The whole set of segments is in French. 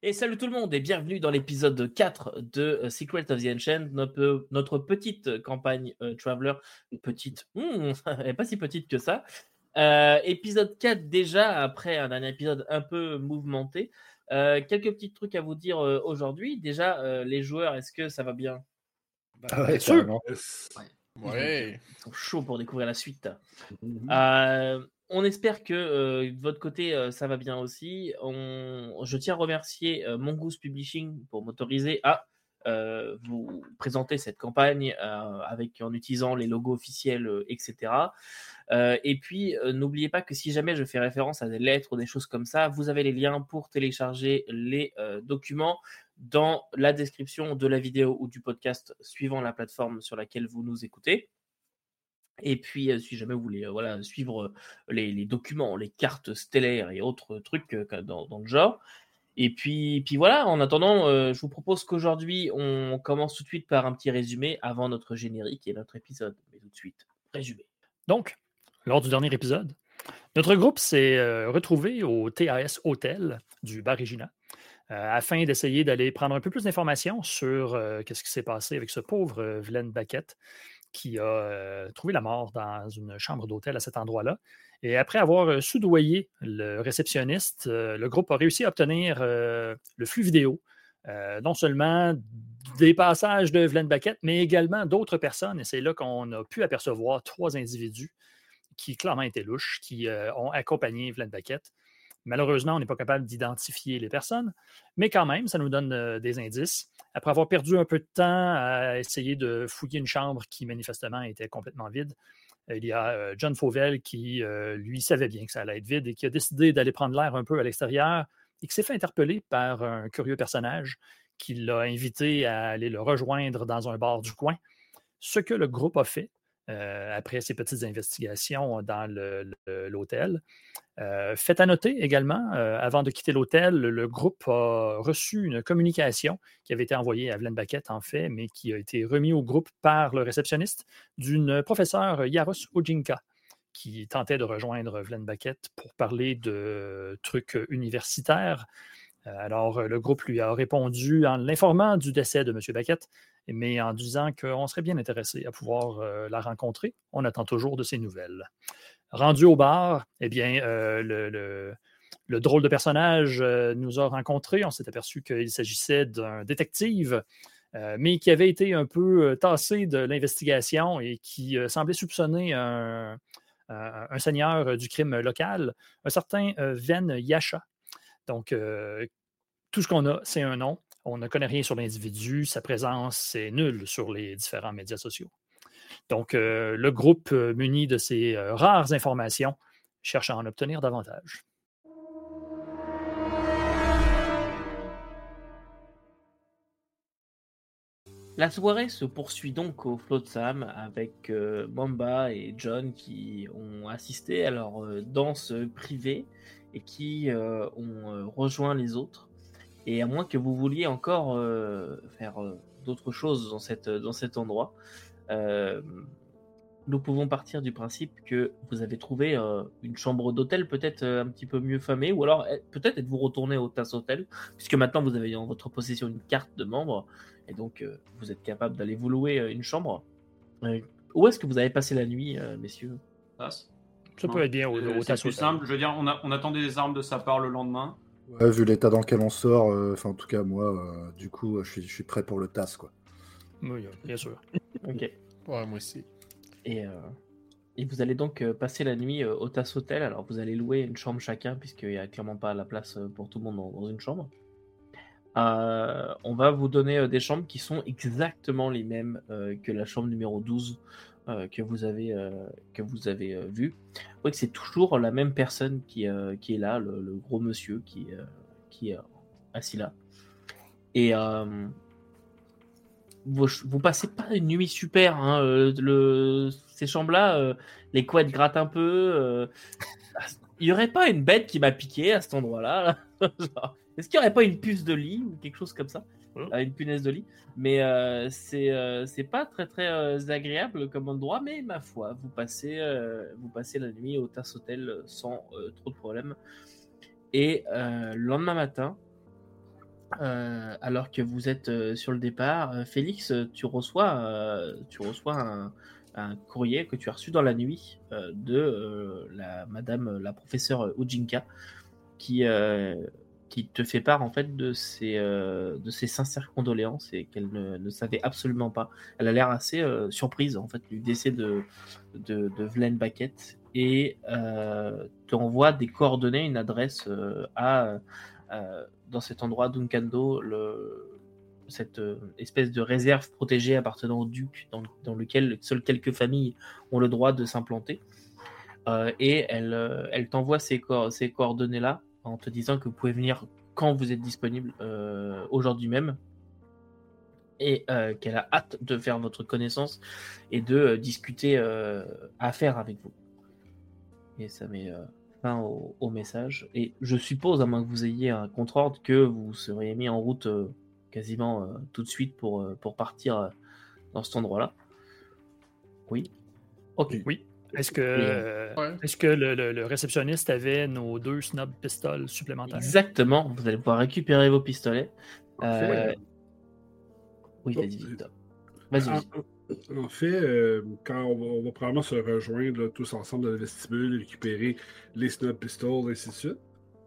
Et salut tout le monde et bienvenue dans l'épisode 4 de euh, Secret of the Ancient, notre, notre petite campagne euh, Traveler. Petite, hmm, elle n'est pas si petite que ça. Euh, épisode 4 déjà, après un dernier épisode un peu mouvementé. quelques petits trucs à vous dire aujourd'hui. Déjà, les joueurs, est-ce que ça va bien? Bah, ah ouais, sûr. Ouais. Ils sont chauds pour découvrir la suite. Mm-hmm on espère que euh, de votre côté, euh, ça va bien aussi. Je tiens à remercier euh, Mongoose Publishing pour m'autoriser à vous présenter cette campagne avec, en utilisant les logos officiels, etc. et puis, n'oubliez pas que si jamais je fais référence à des lettres ou des choses comme ça, vous avez les liens pour télécharger les documents dans la description de la vidéo ou du podcast suivant la plateforme sur laquelle vous nous écoutez. Et puis, si jamais vous voulez voilà, suivre les, documents, les cartes stellaires et autres trucs dans, le genre. Et puis, puis voilà, en attendant, je vous propose qu'aujourd'hui, on commence tout de suite par un petit résumé avant notre générique et notre épisode. Mais tout de suite, résumé. Donc, lors du dernier épisode, notre groupe s'est retrouvé au TAS Hotel du Bar Regina afin d'essayer d'aller prendre un peu plus d'informations sur ce qui s'est passé avec ce pauvre Vilaine Baquette qui a trouvé la mort dans une chambre d'hôtel à cet endroit-là. Et après avoir soudoyé le réceptionniste, le groupe a réussi à obtenir le flux vidéo, non seulement des passages de Vlen Baquette, mais également d'autres personnes. Et c'est là qu'on a pu apercevoir trois individus qui clairement étaient louches, qui ont accompagné Vlen Baquette. Malheureusement, on n'est pas capable d'identifier les personnes, mais quand même, ça nous donne des indices après avoir perdu un peu de temps à essayer de fouiller une chambre qui manifestement était complètement vide, il y a euh, John Fauvel qui, euh, lui, savait bien que ça allait être vide et qui a décidé d'aller prendre l'air un peu à l'extérieur et qui s'est fait interpeller par un curieux personnage qui l'a invité à aller le rejoindre dans un bar du coin. Ce que le groupe a fait, euh, après ces petites investigations dans l'hôtel. Euh, faites à noter également, euh, avant de quitter l'hôtel, le groupe a reçu une communication qui avait été envoyée à Vlen Baquette, en fait, mais qui a été remis au groupe par le réceptionniste d'une professeure Yaros Ojinka qui tentait de rejoindre Vlen Baquette pour parler de trucs universitaires. Alors, le groupe lui a répondu en l'informant du décès de M. Baquette mais en disant qu'on serait bien intéressé à pouvoir euh, la rencontrer. On attend toujours de ses nouvelles. Rendu au bar, eh bien, euh, le, drôle de personnage euh, nous a rencontrés. On s'est aperçu qu'il s'agissait d'un détective, mais qui avait été un peu tassé de l'investigation et qui semblait soupçonner un, un, seigneur du crime local, un certain Ven Yasha. Donc, tout ce qu'on a, c'est un nom. On ne connaît rien sur l'individu, sa présence est nulle sur les différents médias sociaux. Donc, euh, le groupe euh, muni de ces euh, rares informations cherche à en obtenir davantage. La soirée se poursuit donc au Float Sam avec Mamba et John qui ont assisté à leur danse privée et qui ont rejoint les autres. Et à moins que vous vouliez encore euh, faire euh, d'autres choses dans, cette, dans cet endroit, euh, nous pouvons partir du principe que vous avez trouvé une chambre d'hôtel peut-être un petit peu mieux famée, ou alors eh, peut-être êtes-vous retourné au TAS Hotel, puisque maintenant vous avez en votre possession une carte de membre, et donc vous êtes capable d'aller vous louer une chambre. où est-ce que vous avez passé la nuit, messieurs? TAS Ça peut être bien au, au TAS Hotel. simple, je veux dire, on, a, on attendait des armes de sa part le lendemain. Ouais, vu l'état dans lequel on sort, euh, enfin en tout cas moi, euh, du coup, je suis, prêt pour le TAS quoi. Oui, bien sûr. ok. Ouais, moi aussi. Et, euh, et vous allez donc passer la nuit au TAS Hotel. Alors vous allez louer une chambre chacun puisqu'il n'y a clairement pas la place pour tout le monde dans, une chambre. on va vous donner des chambres qui sont exactement les mêmes que la chambre numéro 12 que vous avez, que vous avez vu. Vous voyez que c'est toujours la même personne qui, qui est là, le, gros monsieur qui, qui est assis là. Et vous, vous, passez pas une nuit super. Hein, ces chambres-là, les couettes grattent un peu. il y aurait pas une bête qui m'a piqué à cet endroit-là Est-ce qu'il n'y aurait pas une puce de lit ou quelque chose comme ça? Mmh. une punaise de lit. Mais euh, c'est euh, c'est pas très très euh, agréable comme endroit, mais ma foi, vous passez, vous passez la nuit au Tasse Hotel sans trop de problèmes. Et le lendemain matin, alors que vous êtes sur le départ, Félix, tu reçois, tu reçois un, courrier que tu as reçu dans la nuit de la Madame, la professeure Ujinka, qui qui te fait part en fait de ses, euh, de ses sincères condoléances et qu'elle ne, savait absolument pas. Elle a l'air assez euh, surprise en fait du décès de, de, de Baquette et euh, te envoie des coordonnées, une adresse euh, à dans cet endroit d'Unkando, cette espèce de réserve protégée appartenant au duc dans, dans lequel seules quelques familles ont le droit de s'implanter. et elle, elle t'envoie ces coordonnées-là en te disant que vous pouvez venir quand vous êtes disponible euh, aujourd'hui même et euh, qu'elle a hâte de faire votre connaissance et de euh, discuter affaires avec vous. Et ça met fin au, message. Et je suppose, à moins que vous ayez un contre-ordre, que vous seriez mis en route quasiment tout de suite pour, pour partir dans cet endroit-là. Oui. Ok. Oui. Est-ce que, est-ce que le, réceptionniste avait nos deux snob pistoles supplémentaires? Exactement. Vous allez pouvoir récupérer vos pistolets. Euh, oui, vas-y, Vas-y. En, fait, euh, quand on va, probablement se rejoindre tous ensemble dans le vestibule, récupérer les snob pistoles, et ainsi de suite.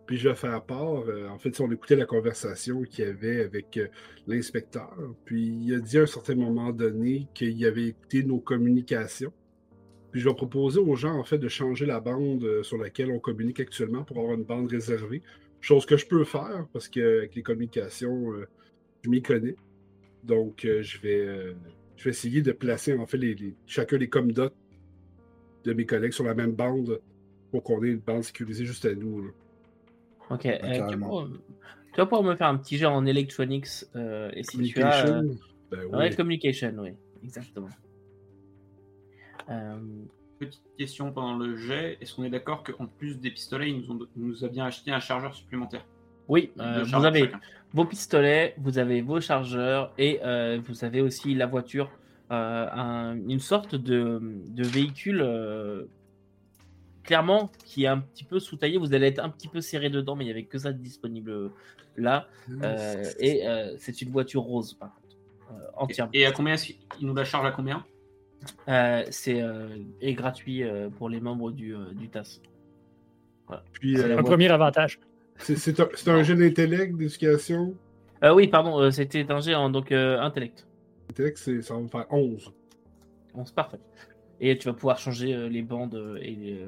Puis je vais faire part, euh, en fait, si on écoutait la conversation qu'il y avait avec l'inspecteur, puis il a dit à un certain moment donné qu'il avait écouté nos communications puis je vais proposer aux gens, en fait, de changer la bande euh, sur laquelle on communique actuellement pour avoir une bande réservée. Chose que je peux faire parce qu'avec les communications, euh, je m'y connais. Donc, euh, je, vais, je vais essayer de placer, en fait, les, chacun des comdots de mes collègues sur la même bande pour qu'on ait une bande sécurisée juste à nous. Ok. tu, vas pouvoir, me faire un petit jeu en electronics et si tu as. Ben oui. communication, oui, exactement. Euh, petite question pendant le jet. Est-ce qu'on est d'accord qu'en plus des pistolets, il nous, nous a bien acheté un chargeur supplémentaire? Oui, euh, vous avez vos pistolets, vous avez vos chargeurs et euh, vous avez aussi la voiture, une sorte de, véhicule clairement qui est un petit peu sous-taillé. Vous allez être un petit peu serré dedans, mais il n'y avait que ça de disponible là. et c'est une voiture rose, par entièrement. Et, à combien Il nous la charge à combien? C'est euh, gratuit euh, pour les membres du, du TAS. Puis, un premier avantage. C'est un, un, jeu d'intellect, d'éducation? Oui, pardon, c'était un jeu en donc, intellect. Intellect, ça va me faire 11. 11, parfait. Et tu vas pouvoir changer les bandes et les,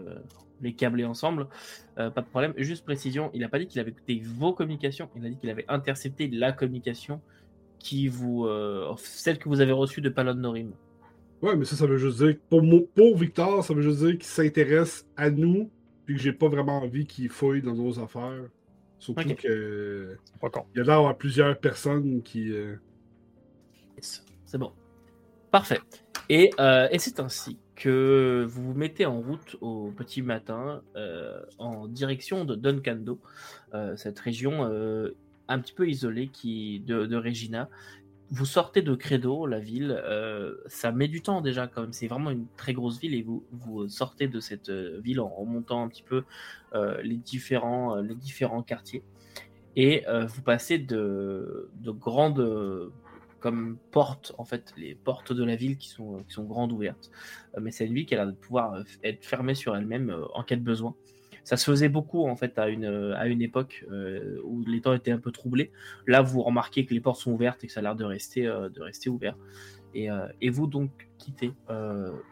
les câblés ensemble. pas de problème. Juste précision, il n'a pas dit qu'il avait écouté vos communications, il a dit qu'il avait intercepté la communication qui vous, celle que vous avez reçue de Palon Norim. Ouais, mais ça, ça veut juste dire pour, pour Victor, ça veut juste dire qu'il s'intéresse à nous, puis que j'ai pas vraiment envie qu'il fouille dans nos affaires. Surtout que. Il y a d'avoir plusieurs personnes qui. Euh, c'est bon. Parfait. Et, euh, et c'est ainsi que vous vous mettez en route au petit matin euh, en direction de Dunkando, cette région un petit peu isolée qui, de, de Regina, vous sortez de Credo, la ville, euh, ça met du temps déjà quand. C'est vraiment une très grosse ville et vous, sortez de cette euh, ville en remontant un petit peu euh, les, différents, quartiers. Et vous passez de, de grandes comme portes, en fait, les portes de la ville qui sont, grandes ouvertes. mais c'est une ville qui a de pouvoir être fermée sur elle-même en cas de besoin. Ça se faisait beaucoup en fait à une, à une époque euh, où les temps étaient un peu troublés. Là, vous remarquez que les portes sont ouvertes et que ça a l'air de rester, euh, de rester ouvert. Et, euh, et, vous donc quittez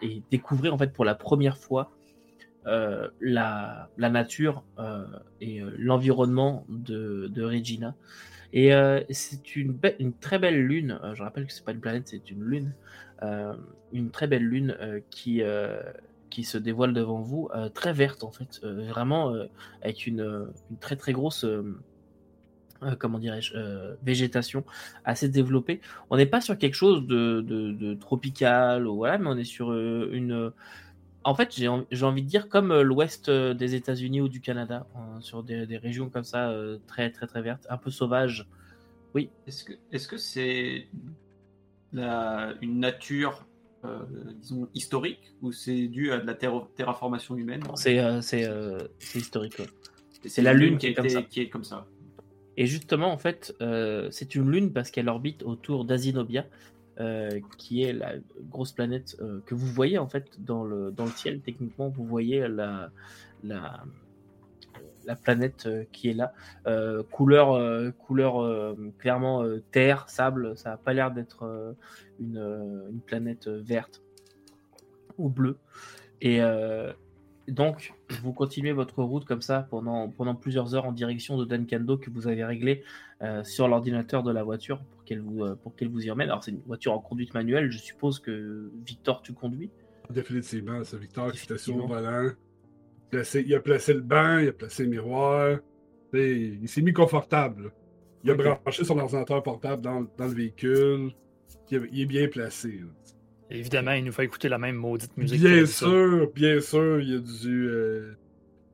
et découvrez en fait pour la première fois la, la, nature et l'environnement de, de, Regina. Et c'est une, une, très belle lune. je rappelle que c'est pas une planète, c'est une lune. une très belle lune qui qui se dévoile devant vous, euh, très verte en fait, euh, vraiment euh, avec une, très très grosse, comment dirais-je, végétation assez développée. On n'est pas sur quelque chose de, tropical ou voilà, mais on est sur une, en fait, j'ai envie de dire comme l'ouest des États-Unis ou du Canada, hein, sur des, régions comme ça très très très vertes, un peu sauvages. Oui. Est-ce que est-ce c'est une nature disons, historique ou c'est dû à de la terraformation humaine C'est euh, euh, historique. C'est la Lune qui est, comme ça. qui est comme ça. Et justement, en fait, c'est une lune parce qu'elle orbite autour d'Azinobia, qui est la grosse planète que vous voyez en fait dans le, dans le ciel. Techniquement, vous voyez la, la, la planète qui est là. couleur couleur clairement terre, sable, ça n'a pas l'air d'être une, une, planète verte ou bleue. Et donc, vous continuez votre route comme ça pendant, pendant plusieurs heures en direction de Dankando que vous avez réglé sur l'ordinateur de la voiture pour qu'elle vous, pour qu'elle vous y emmène. Alors, c'est une voiture en conduite manuelle. Je suppose que Victor, tu conduis? Définitivement, c'est Victor qui le il a placé le banc, il a placé le miroir. Il s'est mis confortable. Il a branché son ordinateur portable dans, dans le véhicule. Il est bien placé. Évidemment, il nous fait écouter la même maudite musique. Bien sûr, bien sûr, il y a du. Euh,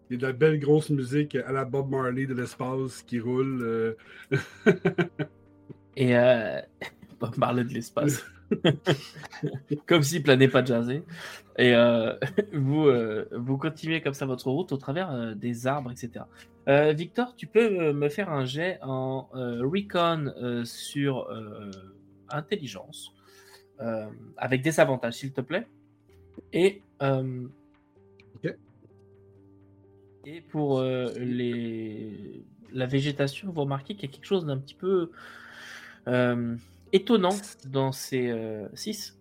il y a de la belle grosse musique à la Bob Marley de l'espace qui roule. Euh. Et euh, Bob Marley de l'espace. comme s'il planait pas de jaser. Et euh, vous, euh, vous continuez comme ça votre route au travers euh, des arbres, etc. Victor, tu peux me faire un jet en recon sur intelligence, avec des avantages, s'il te plaît. Et, et pour les, la végétation, vous remarquez qu'il y a quelque chose d'un petit peu étonnant dans ces 6.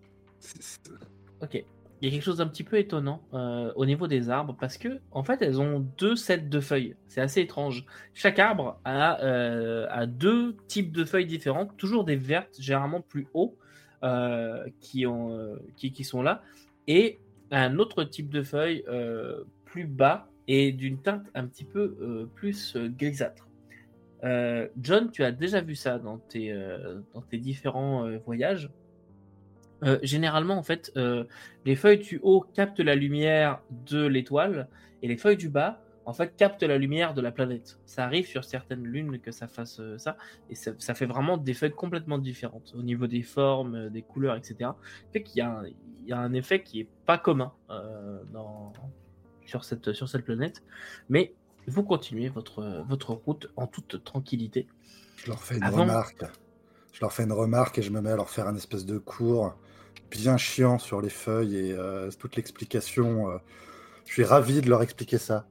Euh, ok. Il y a quelque chose d'un petit peu étonnant euh, au niveau des arbres parce que en fait elles ont deux sets de feuilles. C'est assez étrange. Chaque arbre a, euh, a, deux types de feuilles différentes, toujours des vertes, généralement plus hauts, qui, ont, qui, qui, sont là, et un autre type de feuilles plus bas et d'une teinte un petit peu plus grisâtre. Euh, John, tu as déjà vu ça dans tes, euh, différents euh, voyages. généralement, en fait, les feuilles du haut captent la lumière de l'étoile et les feuilles du bas, en fait, captent la lumière de la planète. Ça arrive sur certaines lunes que ça fasse ça et ça, fait vraiment des feuilles complètement différentes au niveau des formes, des couleurs, etc. Qu'il y, a un effet qui est pas commun sur, cette, sur cette planète, mais vous continuez votre, votre route en toute tranquillité. Je leur fais une remarque. Je leur fais une remarque et je me mets à leur faire un espèce de cours bien chiant sur les feuilles et euh, toute l'explication. Euh, je suis ravi de leur expliquer ça.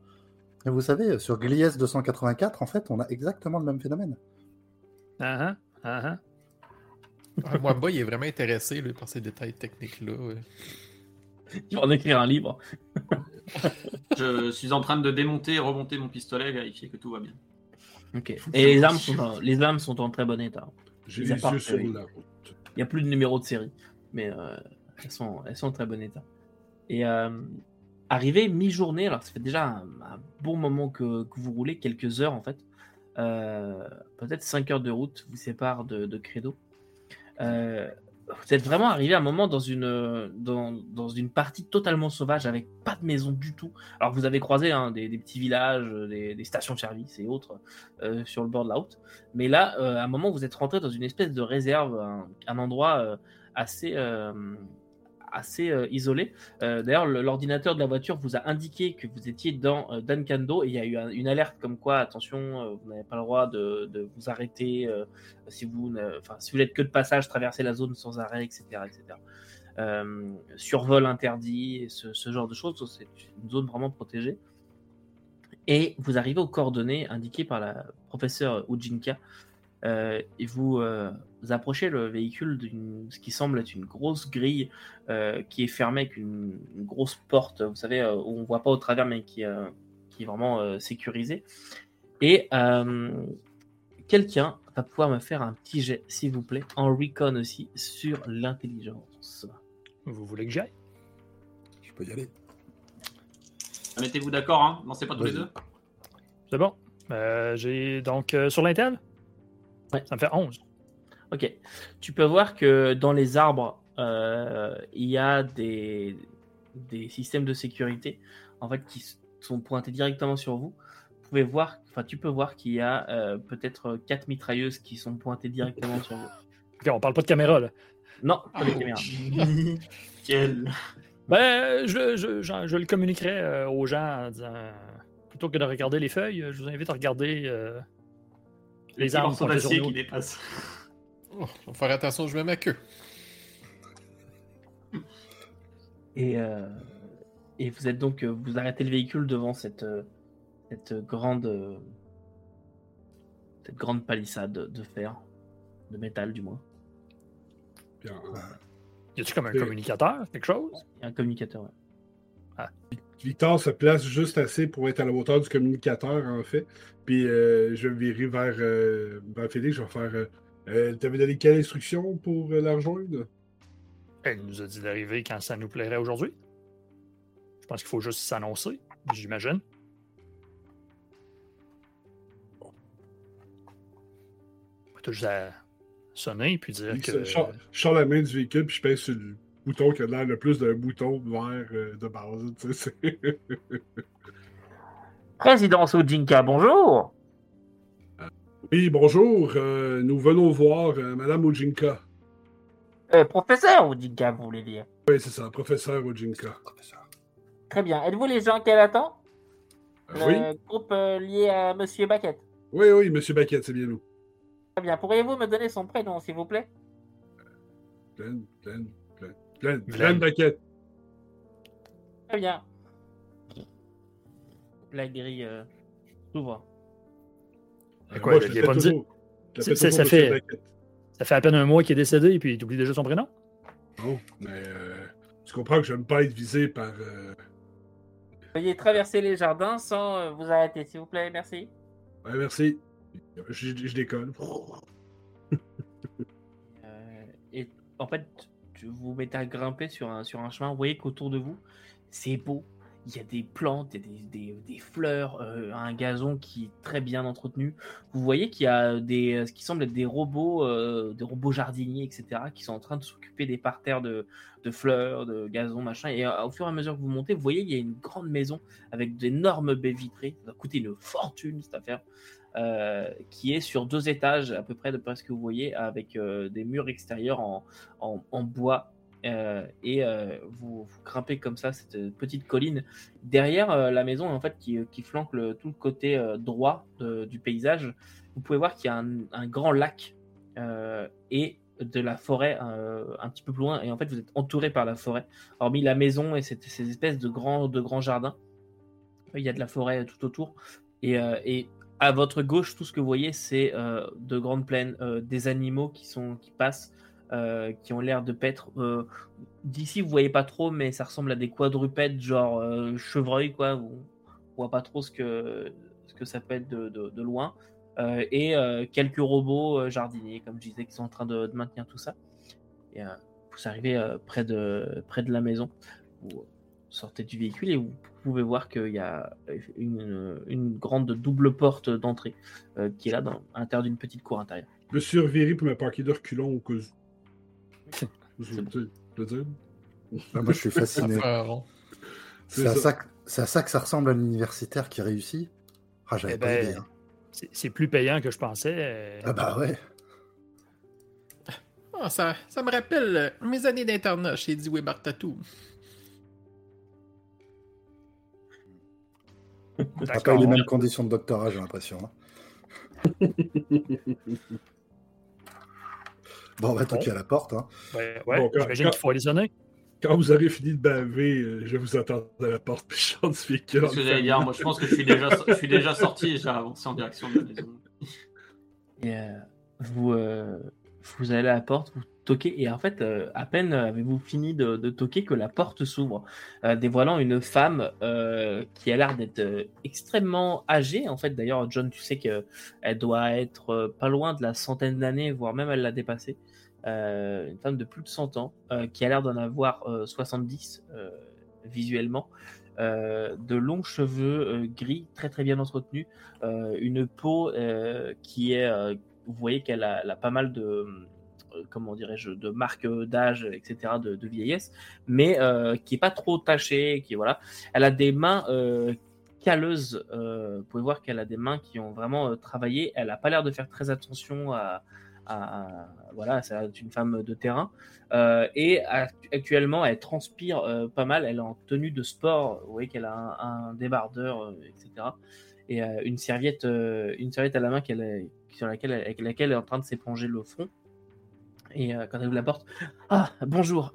Et vous savez, sur Glies 284, en fait, on a exactement le même phénomène. Ah ah, ah moi, Boy est vraiment intéressé par ces détails techniques-là. Tu vas en écrire un livre. je suis en train de démonter et remonter mon pistolet, vérifier que tout va bien. Ok. Et les armes, sont en, les armes sont en très bon état. J'ai les yeux sur la route. Il n'y a plus de numéro de série, mais euh, elles, sont, elles sont en très bon état. Et euh, arrivé mi-journée, alors ça fait déjà un, bon moment que, que, vous roulez, quelques heures en fait. Euh, peut-être 5 heures de route vous séparent de, de Credo. Vous êtes vraiment arrivé à un moment dans une, dans, dans, une partie totalement sauvage avec pas de maison du tout. Alors vous avez croisé hein, des, petits villages, des, des, stations de service et autres euh, sur le bord de la route. Mais là, euh, à un moment, vous êtes rentré dans une espèce de réserve, un, endroit euh, assez, assez euh, isolé. Euh, d'ailleurs, l'ordinateur de la voiture vous a indiqué que vous étiez dans euh, Dankando et il y a eu une alerte comme quoi, attention, vous n'avez pas le droit de, vous arrêter si vous, n'êtes que de passage, traverser la zone sans arrêt, etc., etc. survol interdit, ce, genre de choses. C'est une zone vraiment protégée. Et vous arrivez aux coordonnées indiquées par la professeure Ujinka et vous, approchez le véhicule d'une ce qui semble être une grosse grille euh, qui est fermée avec une, grosse porte, vous savez, où on voit pas au travers, mais qui, qui est vraiment sécurisée. Et quelqu'un va pouvoir me faire un petit jet, s'il vous plaît, en recon aussi, sur l'intelligence. Vous voulez que j'aille? Je peux y aller. Mettez-vous d'accord, hein? Lancez pas tous les deux? C'est bon. J'ai donc sur l'intel? Ça me fait 11. Ok. Tu peux voir que dans les arbres, euh, il y a des, des systèmes de sécurité en fait qui sont pointés directement sur vous. Vous pouvez voir, enfin tu peux voir qu'il y a euh, peut-être quatre mitrailleuses qui sont pointées directement sur vous. Ok, on parle pas de caméra là. Non, pas de caméra. Quel. Ben, je, je, je, le communiquerai euh, aux gens en disant plutôt que de regarder les feuilles, je vous invite à regarder les d'acier qui dépassent. Oh, faut faire attention, je mets ma queue. Et, euh, et vous êtes donc, euh, vous arrêtez le véhicule devant cette, euh, cette grande, cette grande palissade de fer, de métal du moins. Bien, Y a-tu comme un communicateur, quelque chose? Il y a un communicateur. ouais. Victor se place juste assez pour être à la hauteur du communicateur, en fait. Puis euh, je vais me virer vers, euh, vers Félix. Je vais faire. Euh, euh, T'avais donné quelle instruction pour euh, la rejoindre? Elle nous a dit d'arriver quand ça nous plairait aujourd'hui. Je pense qu'il faut juste s'annoncer, j'imagine. T'as juste à sonner puis dire que. Je sors- la main du véhicule, puis je pèse sur le bouton qui a l'air le plus d'un bouton vert euh, de base. Présidence Ojinka, bonjour oui, bonjour. euh, nous venons voir euh, Madame Ojinka. Euh, Professeur Ojinka, vous voulez dire? Oui, c'est ça, professeur Ojinka. Très bien. Êtes-vous les gens qu'elle attend? Euh, oui, groupe euh, lié à Monsieur Baquette. oui, oui, Monsieur Baquette, c'est bien nous. Très bien. Pourriez-vous me donner son prénom, s'il vous plaît? Glenn, Glenn, Glenn, Glenn, Glenn. Glenn Baquette. Très bien. La grille euh, s'ouvre. Quoi, Moi, je pas dit. ça fait-. Ça fait à peine un mois qu'il est décédé et puis t'oublies déjà son prénom? Non, mais euh, tu comprends que je n'aime pas être visé par. euh, Veuillez traverser les jardins sans euh, vous arrêter, s'il vous plaît. Merci. ouais, merci. Je, je décolle. Euh, et en fait, tu- vous vous mettez à grimper sur un, sur un chemin. Vous voyez qu'autour de vous, c'est beau. Il y a des plantes, il y a des, des- des fleurs, euh, un gazon qui est très bien entretenu. Vous voyez qu'il y a des, ce qui semble être des robots, euh, des robots jardiniers, etc., qui sont en train de s'occuper des parterres de, de fleurs, de gazon, machin. Et euh, au fur et à mesure que vous montez, vous voyez qu'il y a une grande maison avec d'énormes baies vitrées. Ça va coûter une fortune cette affaire. euh, qui est sur deux étages à peu près de ce que vous voyez avec euh, des murs extérieurs en- en bois euh, et euh, vous, grimpez comme ça cette petite colline derrière euh, la maison en fait qui, flanque tout le côté droit du paysage vous pouvez voir qu'il y a un, grand lac et de la forêt un petit peu plus loin et en fait vous êtes entouré par la forêt hormis la maison et ces espèces de grands de grands jardins. Il y a de la forêt tout autour et, et à votre gauche, tout ce que vous voyez, c'est de grandes plaines, des animaux qui sont qui passent, euh, qui ont l'air de paître. Euh, D'ici, vous voyez pas trop, mais ça ressemble à des quadrupèdes, genre euh, chevreuil, quoi. On voit pas trop ce que ce que ça peut être de, loin. Euh, et quelques robots jardiniers, comme je disais, qui sont en train de, maintenir tout ça. Vous arrivez près de près de la maison. Vous sortez du véhicule et vous pouvez voir qu'il y a une, grande double porte d'entrée qui est là à l'intérieur d'une petite cour intérieure. Je suis pour me parquer de reculons au cas. Je dire? Ah, moi, je suis fasciné. C'est à, ça. que- à ça que ça ressemble à l'universitaire qui réussit Ah, j'avais Eh pas ben, idée. hein. C'est plus payant que je pensais. euh, Ah bah ouais. Ah, ça, ça me rappelle euh, mes années d'internat chez Dewey Bartatou. T'as pas eu les mêmes conditions de doctorat, j'ai l'impression. hein. bon, on va toquer à la porte. Hein. Ouais, ouais, Bon, quand- j'imagine quand- qu'il faut aller sonner. Quand vous aurez fini de baver, euh, je vous attends à la porte, puis je. Ce que moi je pense que je suis déjà, je suis déjà sorti et j'ai avancé en direction de la maison. Et euh, vous, euh, vous allez à la porte, vous toquez, et en fait, euh, à peine avez-vous fini de, toquer que la porte s'ouvre, euh, dévoilant une femme euh, qui a l'air d'être euh, extrêmement âgée. En fait, d'ailleurs, John, tu sais qu'elle doit être euh, pas loin de la centaine d'années, voire même elle l'a dépassée. Euh, une femme de plus de 100 ans, euh, qui a l'air d'en avoir euh, 70 euh, visuellement. Euh, de longs cheveux euh, gris, très très bien entretenus, euh, une peau euh, qui est, euh, vous voyez qu'elle a, pas mal de, euh, comment dirais-je, de marques d'âge, etc., de, vieillesse, mais euh, qui est pas trop tachée, qui voilà, elle a des mains euh, calleuses. euh, vous pouvez voir qu'elle a des mains qui ont vraiment travaillé. Elle a pas l'air de faire très attention à, à- à- voilà, c'est une femme de terrain. Et act- actuellement, elle transpire pas mal. Elle est en tenue de sport. Vous voyez qu'elle a un, débardeur, etc. et une serviette, une serviette à la main qu'elle, sur laquelle, avec laquelle elle est en train de s'éponger le front. Et quand elle ouvre la porte, ah bonjour,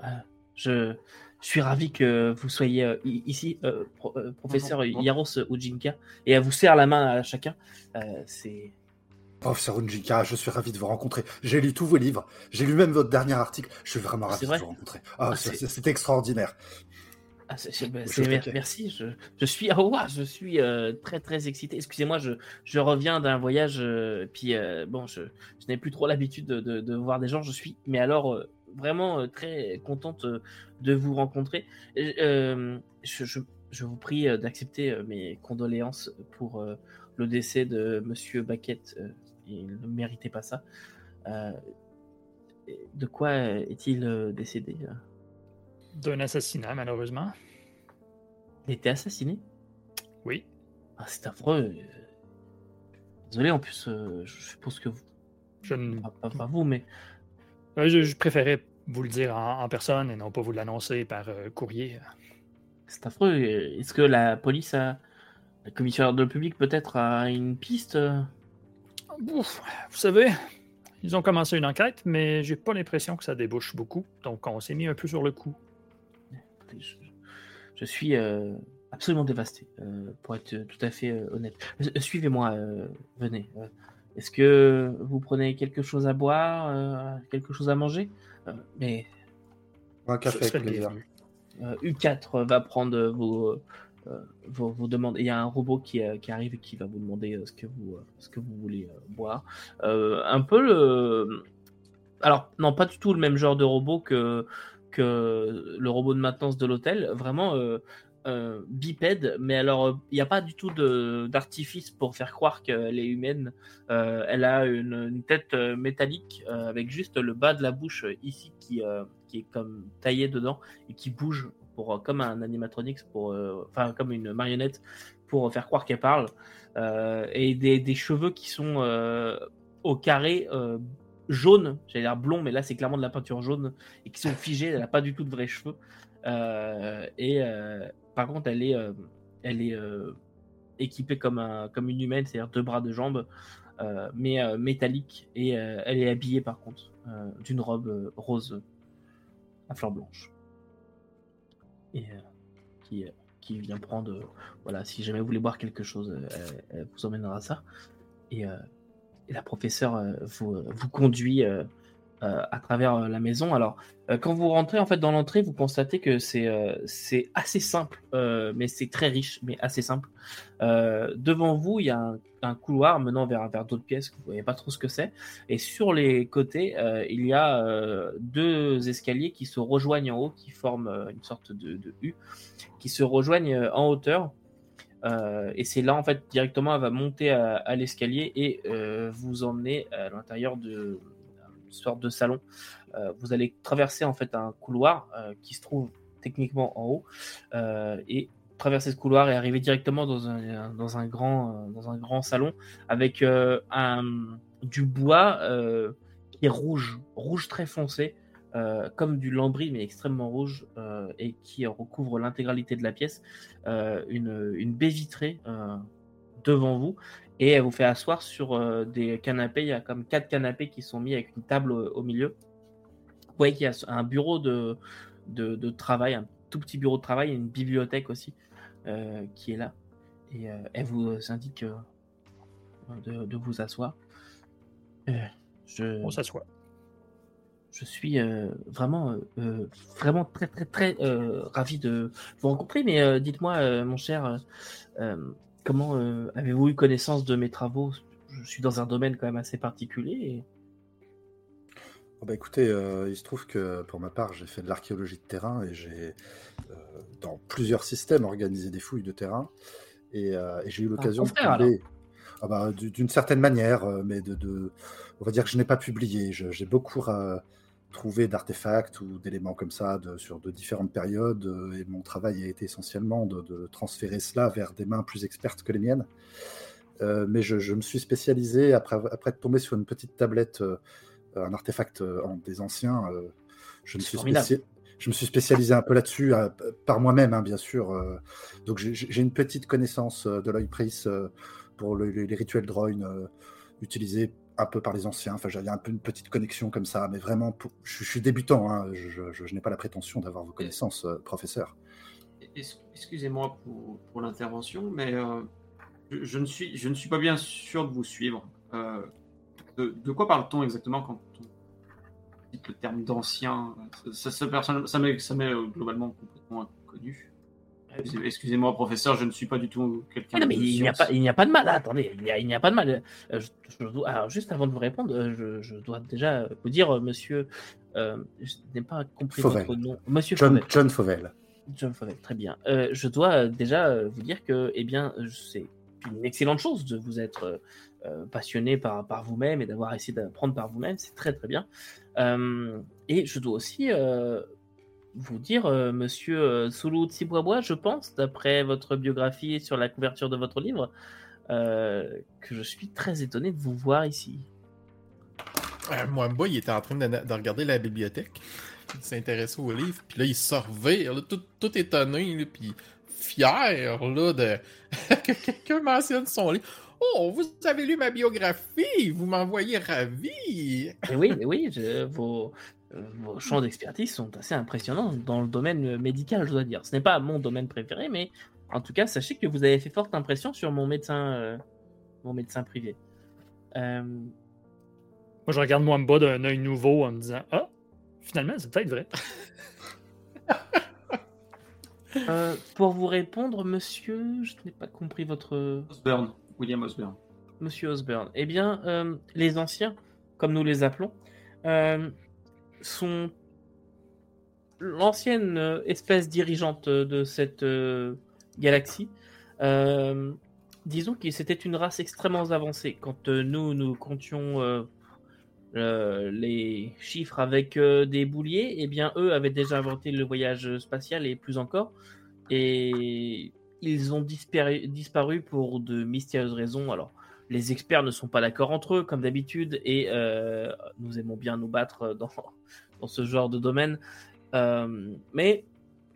je, suis ravi que vous soyez ici, professeur Yaros Ujinka, et elle vous serre la main à chacun. c'est Professeur Unjika, je suis ravi de vous rencontrer. J'ai lu tous vos livres. J'ai lu même votre dernier article. Je suis vraiment ravi de vous rencontrer. Ah, ah c'est extraordinaire. Ah, ben, merci. Je, suis, oh, je suis euh, très très excité. Excusez-moi, je, reviens d'un voyage. Euh, puis euh, bon, je, n'ai plus trop l'habitude de, voir des gens. Je suis, mais alors vraiment très contente de vous rencontrer. Je, vous prie d'accepter mes condoléances pour le décès de Monsieur Baquette il ne méritait pas ça. Euh, de quoi est-il euh, décédé euh? D'un assassinat, malheureusement. Il était assassiné? Oui. Ah, c'est affreux. Désolé, en plus, je suppose que vous. Je ne. Pas, vous, mais. Je, préférais vous le dire en, personne et non pas vous l'annoncer par courrier. C'est affreux. Est-ce que la police a. La commissaire de public peut-être a une piste? Vous savez, ils ont commencé une enquête, mais j'ai pas l'impression que ça débouche beaucoup. Donc, on s'est mis un peu sur le coup. Je, suis euh, absolument dévasté, euh, pour être tout à fait euh, honnête. Suivez-moi, venez. Est-ce que vous prenez quelque chose à boire, quelque chose à manger? Mais un café avec plaisir. U4 va prendre vos euh, vous, demandez, il y a un robot qui, euh, qui, arrive et qui va vous demander euh, ce que vous, ce que vous voulez boire. un peu le. Alors, non, pas du tout le même genre de robot que, que le robot de maintenance de l'hôtel. Vraiment bipède, mais alors il n'y a pas du tout d'artifice pour faire croire qu'elle est humaine. elle a une, tête métallique avec juste le bas de la bouche ici qui, qui est comme taillé dedans et qui bouge pour, euh, comme un animatronics, pour, euh, enfin comme une marionnette, pour faire croire qu'elle parle, euh, et des, des, cheveux qui sont au carré jaune, j'allais dire blond, mais là c'est clairement de la peinture jaune, et qui sont figés, elle n'a pas du tout de vrais cheveux. et par contre, elle est, elle est équipée comme, un, comme une humaine, c'est-à-dire deux bras, de jambes, mais métallique, et elle est habillée par contre d'une robe rose à fleurs blanches et euh, qui, euh, qui vient prendre, euh, voilà, si jamais vous voulez boire quelque chose, elle, vous emmènera ça. Et, et la professeure vous, vous conduit à travers la maison. Alors, quand vous rentrez en fait dans l'entrée, vous constatez que c'est assez simple, mais c'est très riche, mais assez simple. devant vous, il y a un, couloir menant vers, vers d'autres pièces. Vous voyez pas trop ce que c'est. Et sur les côtés, il y a deux escaliers qui se rejoignent en haut, qui forment une sorte de, de U, qui se rejoignent en hauteur. Et c'est là en fait directement elle va monter à, l'escalier et vous emmener à l'intérieur de sorte de salon. Euh, vous allez traverser en fait un couloir euh, qui se trouve techniquement en haut euh, et traverser ce couloir et arriver directement dans un, dans un, grand, dans un grand salon avec un, du bois qui est rouge, rouge très foncé, comme du lambris mais extrêmement rouge et qui recouvre l'intégralité de la pièce, une, une baie vitrée devant vous et elle vous fait asseoir sur euh, des canapés. Il y a comme quatre canapés qui sont mis avec une table au, milieu. Vous voyez qu'il y a un bureau de, de, travail, un tout petit bureau de travail, et une bibliothèque aussi euh, qui est là. Et euh, elle vous indique de, de, vous asseoir. je, On s'assoit. Je suis vraiment, vraiment très, très, très ravi de vous rencontrer. Mais dites-moi, mon cher, Comment euh, avez-vous eu connaissance de mes travaux? Je suis dans un domaine quand même assez particulier. Oh, bah écoutez, euh, il se trouve que pour ma part, j'ai fait de l'archéologie de terrain et j'ai, euh, dans plusieurs systèmes, organisé des fouilles de terrain. Et, j'ai eu l'occasion de publier. Ah bah, d'une certaine manière, mais de, on va dire que je n'ai pas publié. J'ai beaucoup trouvé d'artefacts ou d'éléments comme ça de, sur de différentes périodes. Euh, et mon travail a été essentiellement de, transférer cela vers des mains plus expertes que les miennes. Euh, mais je, me suis spécialisé, après, après tomber sur une petite tablette, euh, un artefact des anciens, je, me suis je me suis spécialisé un peu là-dessus, par moi-même, hein, bien sûr. donc j'ai une petite connaissance de l'œil prise pour les rituels droïnes utilisés un peu par les anciens. Enfin, il y a un peu une petite connexion comme ça, mais vraiment, je, suis débutant. Hein. Je, n'ai pas la prétention d'avoir vos connaissances, professeur. Excusez-moi pour, l'intervention, mais je, ne suis, je ne suis pas bien sûr de vous suivre. de, quoi parle-t-on exactement quand on dit le terme d'ancien? Ça, ça, ça m'est globalement complètement inconnu. Excusez-moi, professeur, je ne suis pas du tout quelqu'un. Ah mais il n'y a, pas, il a pas de mal. attendez, il n'y a, pas de mal. Euh, alors, juste avant de vous répondre, euh, je, dois déjà vous dire, euh, monsieur. je n'ai pas compris votre nom. Monsieur John Fauvel. John Fauvel. John Fauvel, très bien. je dois déjà vous dire que, eh bien, c'est une excellente chose de vous être passionné par, par vous-même et d'avoir essayé d'apprendre par vous-même. C'est très, très bien. et je dois aussi vous dire, euh, monsieur euh, Soulou Tsiboisbois, je pense, d'après votre biographie sur la couverture de votre livre, euh, que je suis très étonné de vous voir ici. moi, moi, il était en train de, regarder la bibliothèque. Il s'intéressait au livre, puis là, il sortait, tout, tout étonné, puis fier là, de que quelqu'un mentionne son livre. Oh, vous avez lu ma biographie, vous m'envoyez ravi. oui, oui, je, vos, vos champs d'expertise sont assez impressionnants dans le domaine médical, je dois dire. Ce n'est pas mon domaine préféré, mais en tout cas, sachez que vous avez fait forte impression sur mon médecin, euh, mon médecin privé. Euh, Moi, je regarde Mwamba d'un œil nouveau en me disant Ah, finalement, c'est peut-être vrai. Euh, pour vous répondre, monsieur, je n'ai pas compris votre. Osborne, William Osborne. Monsieur Osborne. Eh bien, les anciens, comme nous les appelons, sont l'ancienne euh, espèce dirigeante de cette euh, galaxie. Euh, disons que c'était une race extrêmement avancée. Quand nous, nous comptions les chiffres avec des bouliers, eh bien, eux avaient déjà inventé le voyage spatial et plus encore. Et ils ont disparu, pour de mystérieuses raisons. Alors, les experts ne sont pas d'accord entre eux, comme d'habitude, et nous aimons bien nous battre dans, dans ce genre de domaine. Euh, mais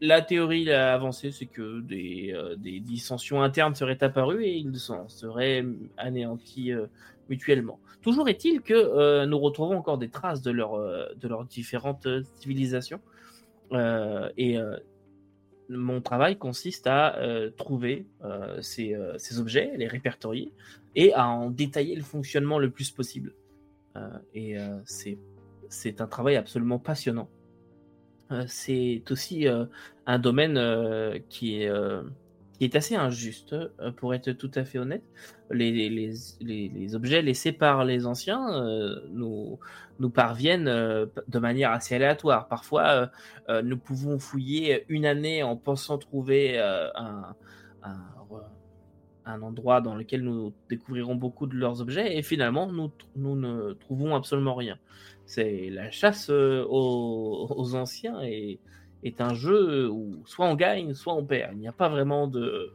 la théorie avancée, c'est que des, euh, des, dissensions internes seraient apparues et ils seraient anéantis mutuellement. Toujours est-il que nous retrouvons encore des traces de, leur, de leurs différentes civilisations. et mon travail consiste à trouver ces, ces, objets, les répertorier, et à en détailler le fonctionnement le plus possible. Euh, et euh, c'est un travail absolument passionnant. Euh, c'est aussi un domaine qui est, qui est assez injuste, pour être tout à fait honnête. Les, objets laissés par les anciens nous, parviennent de manière assez aléatoire. Parfois, nous pouvons fouiller une année en pensant trouver un, endroit dans lequel nous découvrirons beaucoup de leurs objets et finalement nous ne trouvons absolument rien. C'est la chasse euh, aux, anciens et est un jeu où soit on gagne, soit on perd. Il n'y a pas vraiment de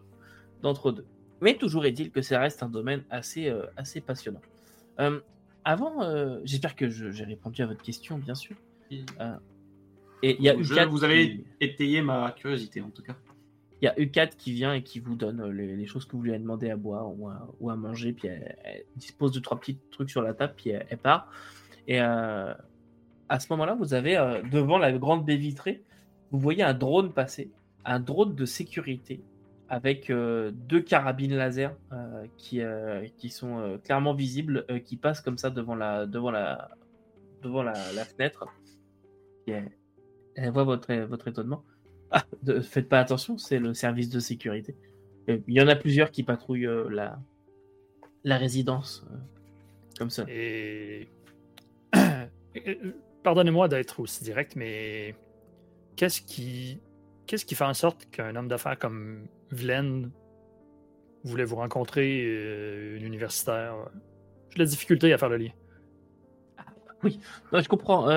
d'entre-deux. Mais toujours est-il que ça reste un domaine assez, euh, assez passionnant. Euh, avant, j'espère que j'ai répondu à votre question, bien sûr. et il y a je, Vous avez étayé ma curiosité, en tout cas il y a U4 qui vient et qui vous donne les, choses que vous lui avez demandé à boire ou à, manger, puis elle, dispose de trois petits trucs sur la table, puis elle, part. Et euh, à ce moment-là, vous avez euh, devant la grande baie vitrée, vous voyez un drone passer, un drone de sécurité avec deux carabines laser qui, qui sont clairement visibles, qui passent comme ça devant la, devant la, devant la, fenêtre. elle, voit votre, votre étonnement. Ah, faites pas attention, c'est le service de sécurité. Il y en a plusieurs qui patrouillent euh, la, la résidence euh, comme ça. Et. Pardonnez-moi d'être aussi direct, mais qu'est-ce qui. Fait en sorte qu'un homme d'affaires comme Vlen voulait vous rencontrer, euh, une universitaire? J'ai la difficulté à faire le lien. oui, je comprends.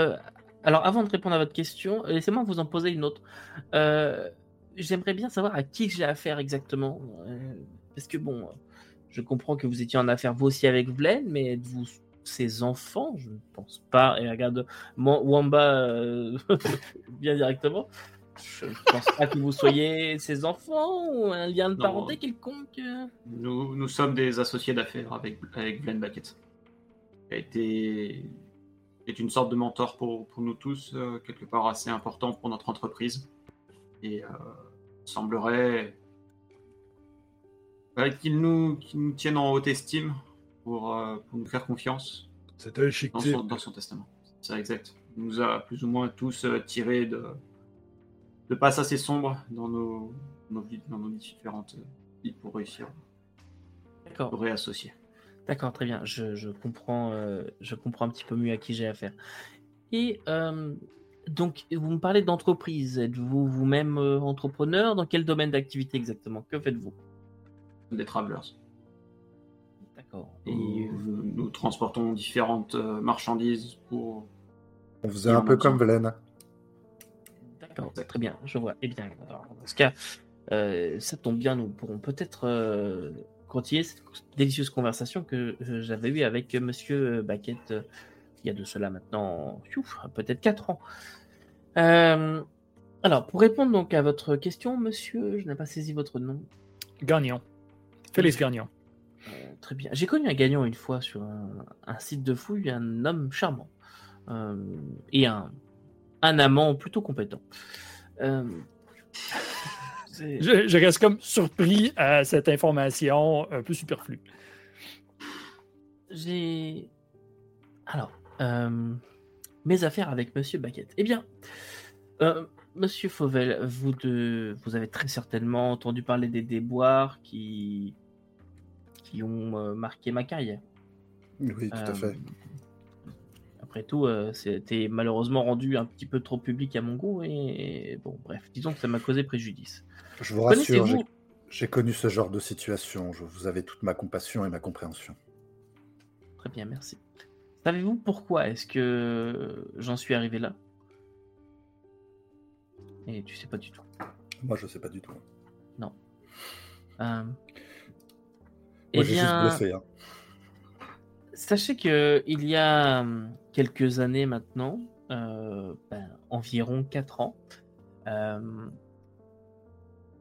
Alors, avant de répondre à votre question, laissez-moi vous en poser une autre. Euh, j'aimerais bien savoir à qui j'ai affaire exactement. Euh, parce que, bon, je comprends que vous étiez en affaire vous aussi avec Vlen, mais êtes-vous ses enfants Je ne pense pas. Et regarde, Wamba, euh, bien directement. Je ne pense pas que vous soyez ses enfants ou un lien de parenté quelconque. Nous, nous sommes des associés d'affaires avec, avec Glenn Backett. Il a été est une sorte de mentor pour, pour nous tous, euh, quelque part assez important pour notre entreprise. Et euh, il semblerait qu'il nous, qu nous tienne en haute estime pour, euh, pour nous faire confiance. C'est un dans son, dans son testament. C'est exact. Il nous a plus ou moins tous tirés de, de passes assez sombres dans nos, nos vies, dans nos différentes vies pour réussir. D'accord. Pour réassocier. D'accord, très bien. Je, je comprends, euh, je comprends un petit peu mieux à qui j'ai affaire. Et euh, donc, vous me parlez d'entreprise. Êtes-vous vous-même euh, entrepreneur? Dans quel domaine d'activité exactement? Que faites-vous? Des travelers. D'accord. Et nous, nous transportons différentes euh, marchandises pour. On faisait un peu comme Velen. D'accord, très bien, je vois. Eh bien, alors, dans ce cas, euh, ça tombe bien, nous pourrons peut-être euh, continuer cette délicieuse conversation que euh, j'avais eue avec Monsieur Baquet euh, il y a de cela maintenant peut-être 4 ans. Euh, alors, pour répondre donc à votre question, monsieur, je n'ai pas saisi votre nom. Gagnon. Félix Gagnon. Très bien. J'ai connu un gagnant une fois sur un, un site de fouille, un homme charmant euh, et un, un amant plutôt compétent. Euh, Je, je reste comme surpris à cette information un peu superflue. J'ai. Alors, euh, mes affaires avec Monsieur Baquette. Eh bien, Monsieur Fauvel, vous, de... vous avez très certainement entendu parler des déboires qui, qui ont euh, marqué ma carrière. Oui, tout à Euh, fait. Après tout, euh, c'était malheureusement rendu un petit peu trop public à mon goût et bon, bref, disons que ça m'a causé préjudice. Je vous rassure, j'ai- connu ce genre de situation. Je vous avez toute ma compassion et ma compréhension. Très bien, merci. Savez-vous pourquoi est-ce que j'en suis arrivé là? Et tu sais pas du tout. Moi, je sais pas du tout. Euh, Moi, eh bien, juste hein. sachez que il y a hum, quelques années maintenant, euh, ben, environ 4 ans, euh,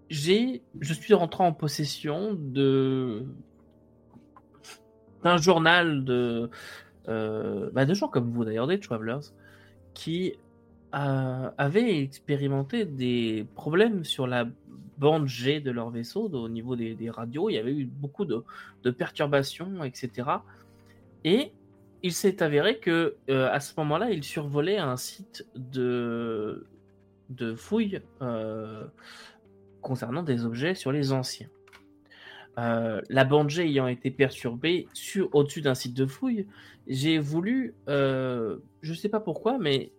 j'ai, je suis rentré en possession de d'un journal de euh, bah, de gens comme vous d'ailleurs, des travelers, qui euh, avaient expérimenté des problèmes sur la bande G de leur vaisseau, au niveau des, radios. Il y avait eu beaucoup de, perturbations, etc. Et il s'est avéré que euh, à ce moment-là, ils survolaient un site de, de fouilles euh, concernant des objets sur les anciens. Euh, la bande G ayant été perturbée sur au-dessus d'un site de fouille, j'ai voulu, je sais pas pourquoi, mais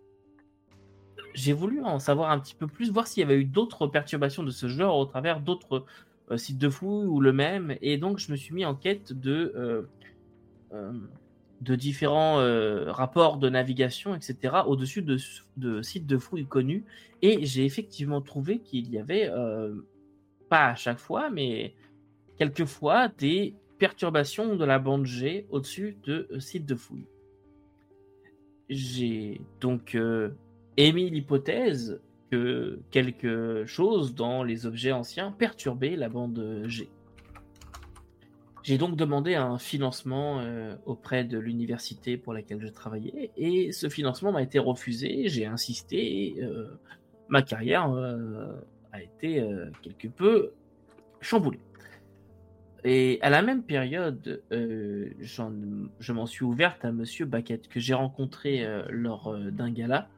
j'ai voulu en savoir un petit peu plus, voir s'il y avait eu d'autres perturbations de ce genre au travers d'autres euh, sites de fouille ou le même, et donc je me suis mis en quête de euh, euh, de différents rapports de navigation, etc., au-dessus de, sites de fouilles connus, et j'ai effectivement trouvé qu'il y avait, pas à chaque fois, mais quelquefois des perturbations de la bande G au-dessus de sites de fouille. J'ai donc émis l'hypothèse que quelque chose dans les objets anciens perturbait la bande G. J'ai donc demandé un financement euh, auprès de l'université pour laquelle je travaillais et ce financement m'a été refusé. J'ai insisté. euh, ma carrière euh, a été quelque peu chamboulée. Et à la même période, je m'en suis ouverte à Monsieur Baquette que j'ai rencontré lors d'un gala.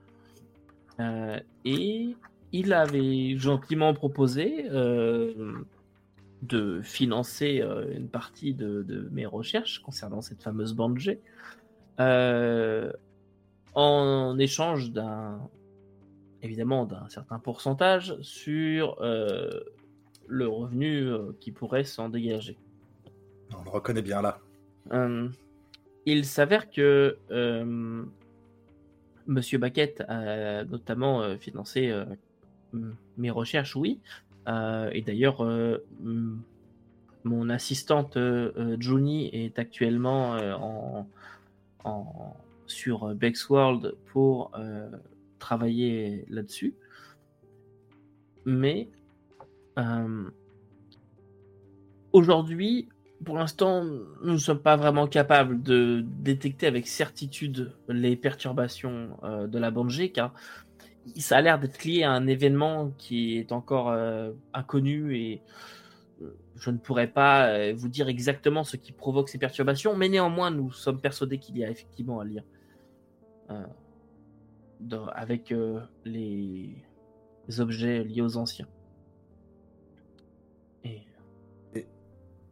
Euh, et il avait gentiment proposé euh, de financer euh, une partie de, de mes recherches concernant cette fameuse bande G en échange d'un évidemment d'un certain pourcentage sur le revenu qui pourrait s'en dégager. On le reconnaît bien là. Il s'avère que Monsieur Baquette a notamment euh, financé euh, mes recherches, oui. Euh, et d'ailleurs, mon assistante Juni est actuellement en, en- sur Bexworld pour travailler là-dessus. mais aujourd'hui, pour l'instant, nous ne sommes pas vraiment capables de détecter avec certitude les perturbations de la G, car ça a l'air d'être lié à un événement qui est encore inconnu et je ne pourrais pas vous dire exactement ce qui provoque ces perturbations, mais néanmoins, nous sommes persuadés qu'il y a effectivement un lien avec les objets liés aux anciens.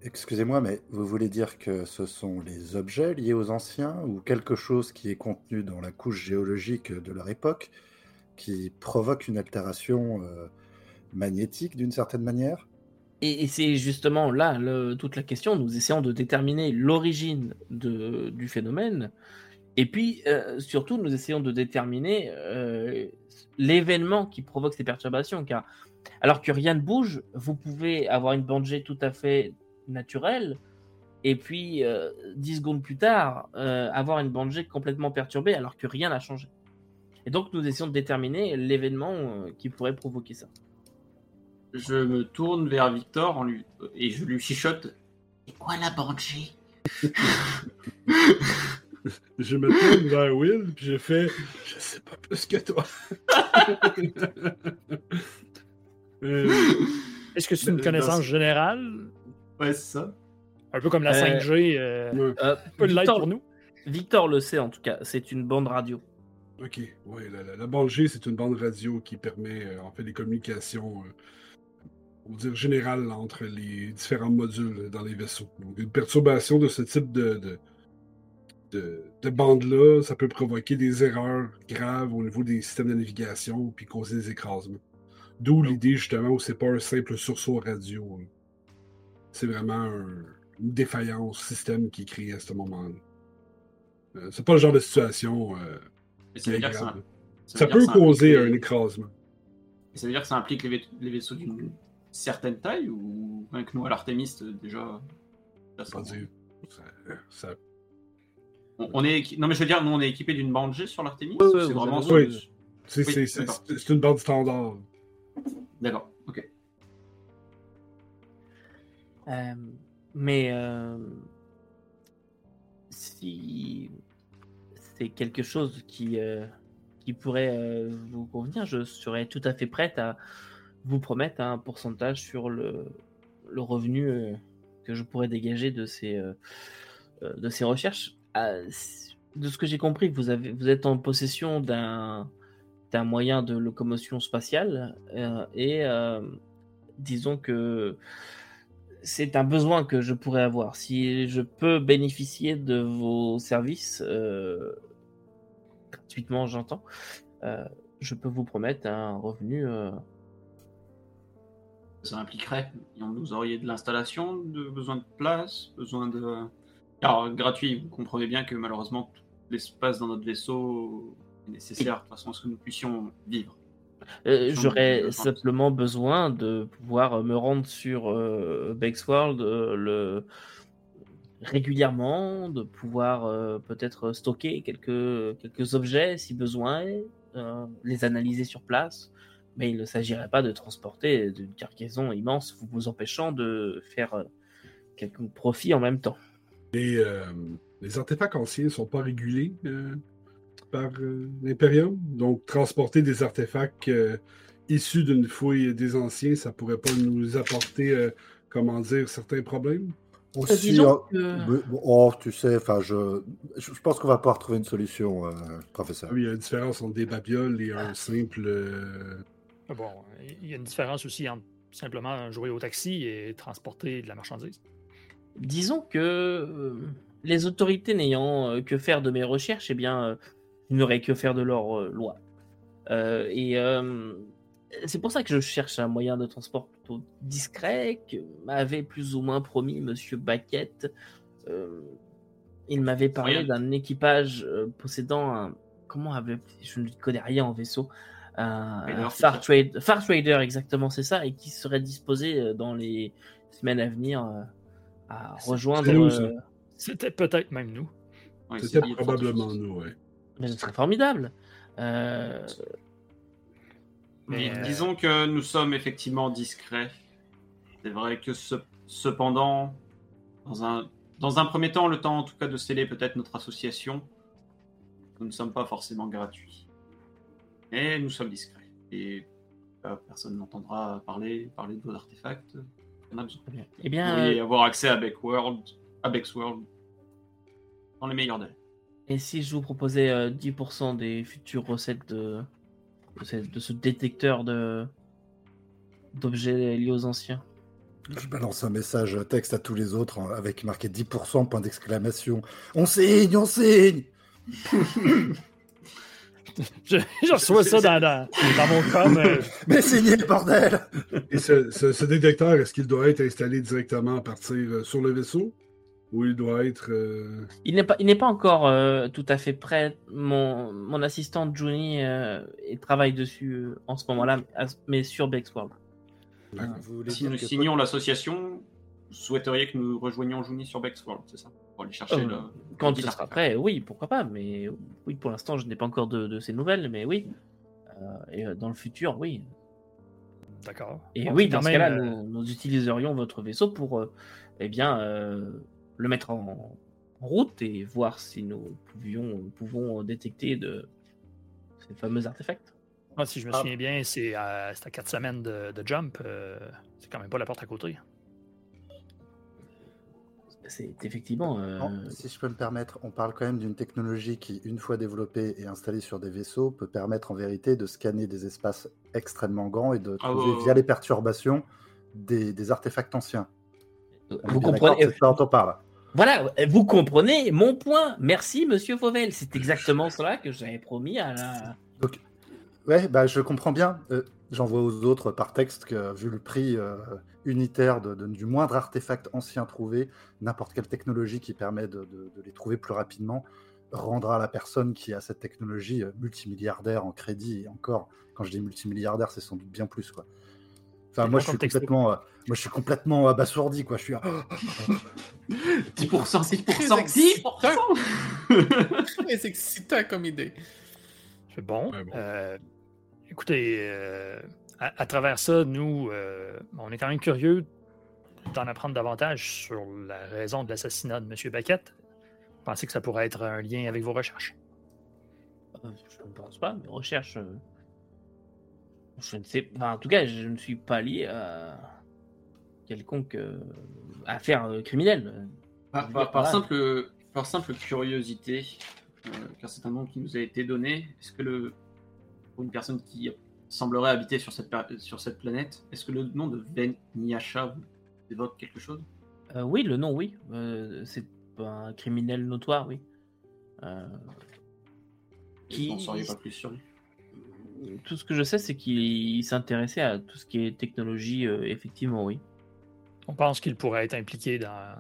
Excusez-moi, mais vous voulez dire que ce sont les objets liés aux anciens ou quelque chose qui est contenu dans la couche géologique de leur époque qui provoque une altération euh, magnétique d'une certaine manière? Et, c'est justement là toute la question. Nous essayons de déterminer l'origine du phénomène. Et puis euh, surtout nous essayons de déterminer euh, l'événement qui provoque ces perturbations. Car alors que rien ne bouge, vous pouvez avoir une bande tout à fait naturel, et puis euh, dix secondes plus tard, euh, avoir une bande complètement perturbée alors que rien n'a changé. Et donc nous essayons de déterminer l'événement euh, qui pourrait provoquer ça. Je me tourne vers Victor en lui... et je lui chichote. C'est quoi la bande Je me tourne vers Will puis je fais Je sais pas plus que toi. Est-ce que c'est une connaissance générale? Ouais, c'est ça. Un peu comme la 5G, euh, euh, peu de pour nous. Victor le sait en tout cas, c'est une bande radio. Ok, oui, la, bande G, c'est une bande radio qui permet euh, en fait des communications, on va dire générales entre les différents modules dans les vaisseaux. Donc, une perturbation de ce type de, de, de, bande-là, ça peut provoquer des erreurs graves au niveau des systèmes de navigation puis causer des écrasements. D'où l'idée justement où c'est pas un simple sursaut radio. C'est vraiment une défaillance système qui est créée à ce moment-là. Euh, c'est pas le genre de situation euh, ça, ça, peut causer un écrasement. ça veut dire que ça implique les, vaisseaux d'une certaine taille ou avec nous à l'Artemis déjà pas dire. On, est non mais je veux dire nous on est équipé d'une bande G sur l'Artemis c'est vraiment c'est une bande standard. D'accord ok euh, mais euh, si c'est quelque chose qui, euh, qui pourrait vous convenir, je serais tout à fait prête à vous promettre un pourcentage sur le, le revenu que je pourrais dégager de ces, de ces recherches. De ce que j'ai compris, vous, avez, vous êtes en possession d'un moyen de locomotion spatiale et disons que c'est un besoin que je pourrais avoir. Si je peux bénéficier de vos services, euh, gratuitement j'entends, euh, je peux vous promettre un revenu. Euh, Ça impliquerait, vous auriez de l'installation, de besoin de place, besoin de... Alors gratuit, vous comprenez bien que malheureusement l'espace dans notre vaisseau est nécessaire de façon à ce que nous puissions vivre. Euh, j'aurais simplement besoin de pouvoir me rendre sur euh, Bexworld euh, le... régulièrement, de pouvoir peut-être stocker quelques, quelques objets si besoin, les analyser sur place. Mais il ne s'agirait pas de transporter d'une cargaison immense, vous vous empêchant de faire quelques profits en même temps. Et les artefacts anciens ne sont pas régulés par euh, l'Imperium. Donc, transporter des artefacts euh, issus d'une fouille des anciens, ça pourrait pas nous apporter, euh, comment dire, certains problèmes? Aussi, oh, tu sais, enfin, je, je pense qu'on va pouvoir trouver une solution, professeur. Oui, il y a une différence entre des babioles et un simple. Ah bon, il y a une différence aussi entre simplement jouer au taxi et transporter de la marchandise. Disons que les autorités n'ayant que faire de mes recherches, eh bien, n'auraient que faire de leur euh, loi. Euh, et euh, c'est pour ça que je cherche un moyen de transport plutôt discret que m'avait plus ou moins promis Monsieur Baquette. il m'avait parlé d'un équipage possédant un. Comment avait. Je ne connais rien en vaisseau. Un, Far, Trade, Far Trader, exactement, c'est ça, et qui serait disposé dans les semaines à venir à rejoindre. C'était peut-être même nous. C'était probablement nous, oui. Mais ce serait formidable. Euh, Mais disons que nous sommes effectivement discrets. C'est vrai que cependant, dans un, dans un premier temps, le temps en tout cas de sceller peut-être notre association, nous ne sommes pas forcément gratuits. Mais nous sommes discrets. Et euh, personne n'entendra parler, parler de vos artefacts. On a besoin. Eh bien, Vous pourriez avoir accès à Backworld, à World dans les meilleurs délais. Et si je vous proposais 10% des futures recettes de, de, ce, détecteur de d'objets liés aux anciens? Je balance un message texte à tous les autres hein, avec marqué 10% point d'exclamation. On signe, on signe je, reçois ça dans, dans, mon com. Euh. Mais signez, bordel Et ce, ce détecteur, est-ce qu'il doit être installé directement à partir euh, sur le vaisseau? Où il doit être. Euh, il n'est pas, il n'est pas encore euh, tout à fait prêt. Mon, mon assistante Juni euh, travaille dessus en ce moment-là, mais sur Bexworld. Si nous signons l'association, vous souhaiteriez que nous rejoignions Juni sur Bexworld, c'est ça? Pour aller chercher le. Quand il sera prêt, oui, pourquoi pas. Mais oui, pour l'instant, je n'ai pas encore de, de, ces nouvelles, mais oui. et dans le futur, oui. D'accord. Et oui, dans ce cas-là, nous, nous, utiliserions votre vaisseau pour, eh bien le mettre en, route et voir si nous pouvions, pouvons détecter de ces fameux artefacts. Moi, si je me ah. souviens bien, c'est à, 4 semaines de, jump. Euh, c'est quand même pas la porte à côté. C'est effectivement. Euh, si je peux me permettre, on parle quand même d'une technologie qui, une fois développée et installée sur des vaisseaux, peut permettre en vérité de scanner des espaces extrêmement grands et de ah trouver, via les perturbations, des, artefacts anciens. Vous comprenez C'est on parle. Voilà, vous comprenez mon point. Merci, monsieur Fauvel. C'est exactement cela que j'avais promis à la. Donc, ouais, bah, je comprends bien. Euh, j'envoie aux autres par texte que, vu le prix euh, unitaire du moindre artefact ancien trouvé, n'importe quelle technologie qui permet de, les trouver plus rapidement rendra la personne qui a cette technologie euh, multimilliardaire en crédit. Et encore, quand je dis multimilliardaire, c'est sans doute bien plus. quoi. Enfin, moi je, suis complètement, moi, je suis complètement abasourdi, quoi. Je suis à... 10%, 6%, 10%, C'est excitant comme idée. C'est bon. Euh, écoutez, euh, à, travers ça, nous, euh, on est quand même curieux d'en apprendre davantage sur la raison de l'assassinat de M. Baquette. Vous pensez que ça pourrait être un lien avec vos recherches? je ne pense pas. Mes recherches je ne sais en tout cas, je ne suis pas lié à quelconque euh, affaire euh, criminelle. Par, simple, par simple curiosité, euh, car c'est un nom qui nous a été donné, est-ce que le, pour une personne qui semblerait habiter sur cette, sur cette planète, est-ce que le nom de Ven Niasha vous évoque quelque chose? Oui, le nom, oui. c'est un criminel notoire, oui. qui... Vous n'en sauriez pas plus sur lui tout ce que je sais, c'est qu'il s'intéressait à tout ce qui est technologie, euh, effectivement, oui. On pense qu'il pourrait être impliqué dans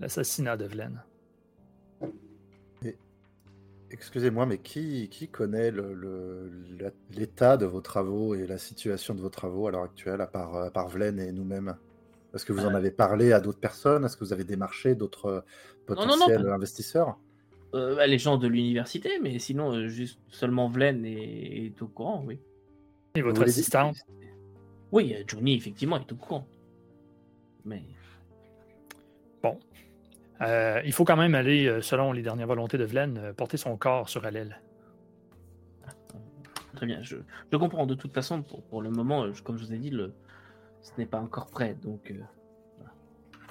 l'assassinat de Vlen. Excusez-moi, mais qui, qui connaît l'état de vos travaux et la situation de vos travaux à l'heure actuelle, à part, à part Vlen et nous-mêmes? Est-ce que vous en euh. avez parlé à d'autres personnes? Est-ce que vous avez démarché d'autres potentiels investisseurs? Euh, les gens de l'université, mais sinon, euh, juste seulement Vlen est, au courant, oui. Et votre assistante Oui, euh, Johnny, effectivement, est au courant. Mais. Bon. il faut quand même aller, selon les dernières volontés de Vlen, porter son corps sur Alel. Très bien, je, je, comprends. De toute façon, pour, pour le moment, comme je vous ai dit, le, ce n'est pas encore prêt. Donc,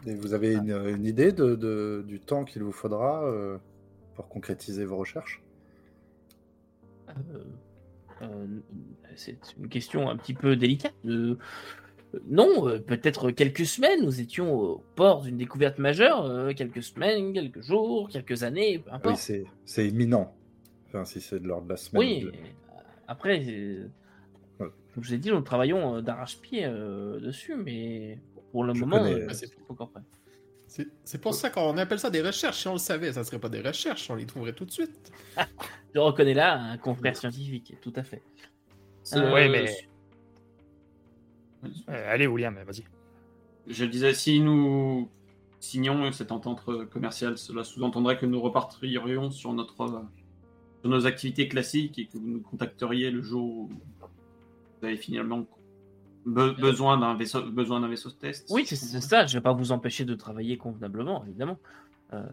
Et vous avez une, une idée de, de, du temps qu'il vous faudra concrétiser vos recherches euh, euh, C'est une question un petit peu délicate. Euh, non, peut-être quelques semaines. Nous étions au port d'une découverte majeure. quelques semaines, quelques jours, quelques années, peu importe. Oui, c'est imminent. Enfin, si c'est de l'ordre de la semaine. Oui, après, comme je vous ai dit, nous travaillons d'arrache-pied dessus, mais pour le moment, c'est pas encore prêt. C'est pour ça qu'on appelle ça des recherches. Si on le savait, ça ne serait pas des recherches, on les trouverait tout de suite. Je reconnais là un confrère scientifique, tout à fait. Euh, oui, mais. Euh, allez, William, vas-y. Je disais, si nous signons cette entente commerciale, cela sous-entendrait que nous repartirions sur, notre, sur nos activités classiques et que vous nous contacteriez le jour où vous avez finalement besoin d'un vaisseau, besoin d'un vaisseau de test. Oui, c'est ça. Je ne vais pas vous empêcher de travailler convenablement, évidemment. Euh,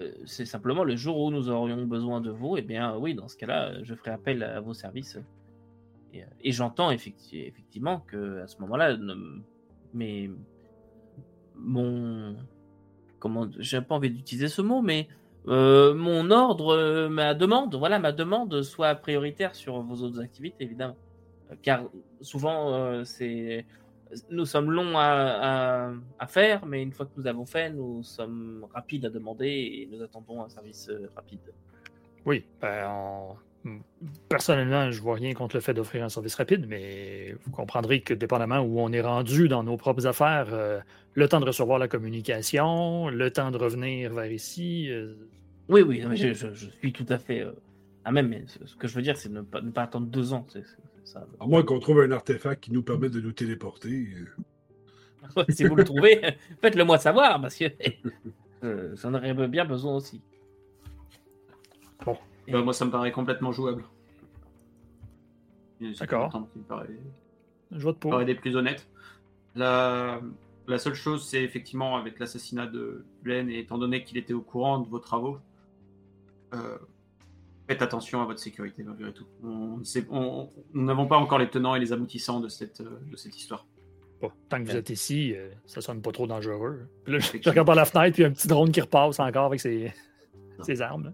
euh, c'est simplement le jour où nous aurions besoin de vous, et eh bien oui, dans ce cas-là, je ferai appel à vos services. Et, et j'entends effectivement que à ce moment-là, mais mon comment, j'ai pas envie d'utiliser ce mot, mais euh, mon ordre, ma demande, voilà, ma demande soit prioritaire sur vos autres activités, évidemment. Car souvent, c'est nous sommes longs à, faire, mais une fois que nous avons fait, nous sommes rapides à demander et nous attendons un service euh, rapide. Oui, ben, personnellement, je vois rien contre le fait d'offrir un service rapide, mais vous comprendrez que dépendamment où on est rendu dans nos propres affaires, euh, le temps de recevoir la communication, le temps de revenir vers ici. Euh, oui, oui, je, suis tout à fait à même, mais ce que je veux dire, c'est ne pas, ne pas attendre deux ans. À moins qu'on trouve un artefact qui nous permet de nous téléporter. si vous le trouvez, faites-le moi savoir, parce que euh, j'en aurais bien besoin aussi. Bon. Bah, moi, ça me paraît complètement jouable. D'accord. Je vote pour. paraît des plus honnêtes. La... La seule chose, c'est effectivement avec l'assassinat de Glenn, et étant donné qu'il était au courant de vos travaux, euh, faites attention à votre sécurité malgré tout. nous n'avons pas encore les tenants et les aboutissants de cette, euh, de cette histoire. Bon, tant que vous êtes ici, euh, ça sonne pas trop dangereux. je, regarde par la fenêtre, puis un petit drone qui repasse encore avec ses, ses armes.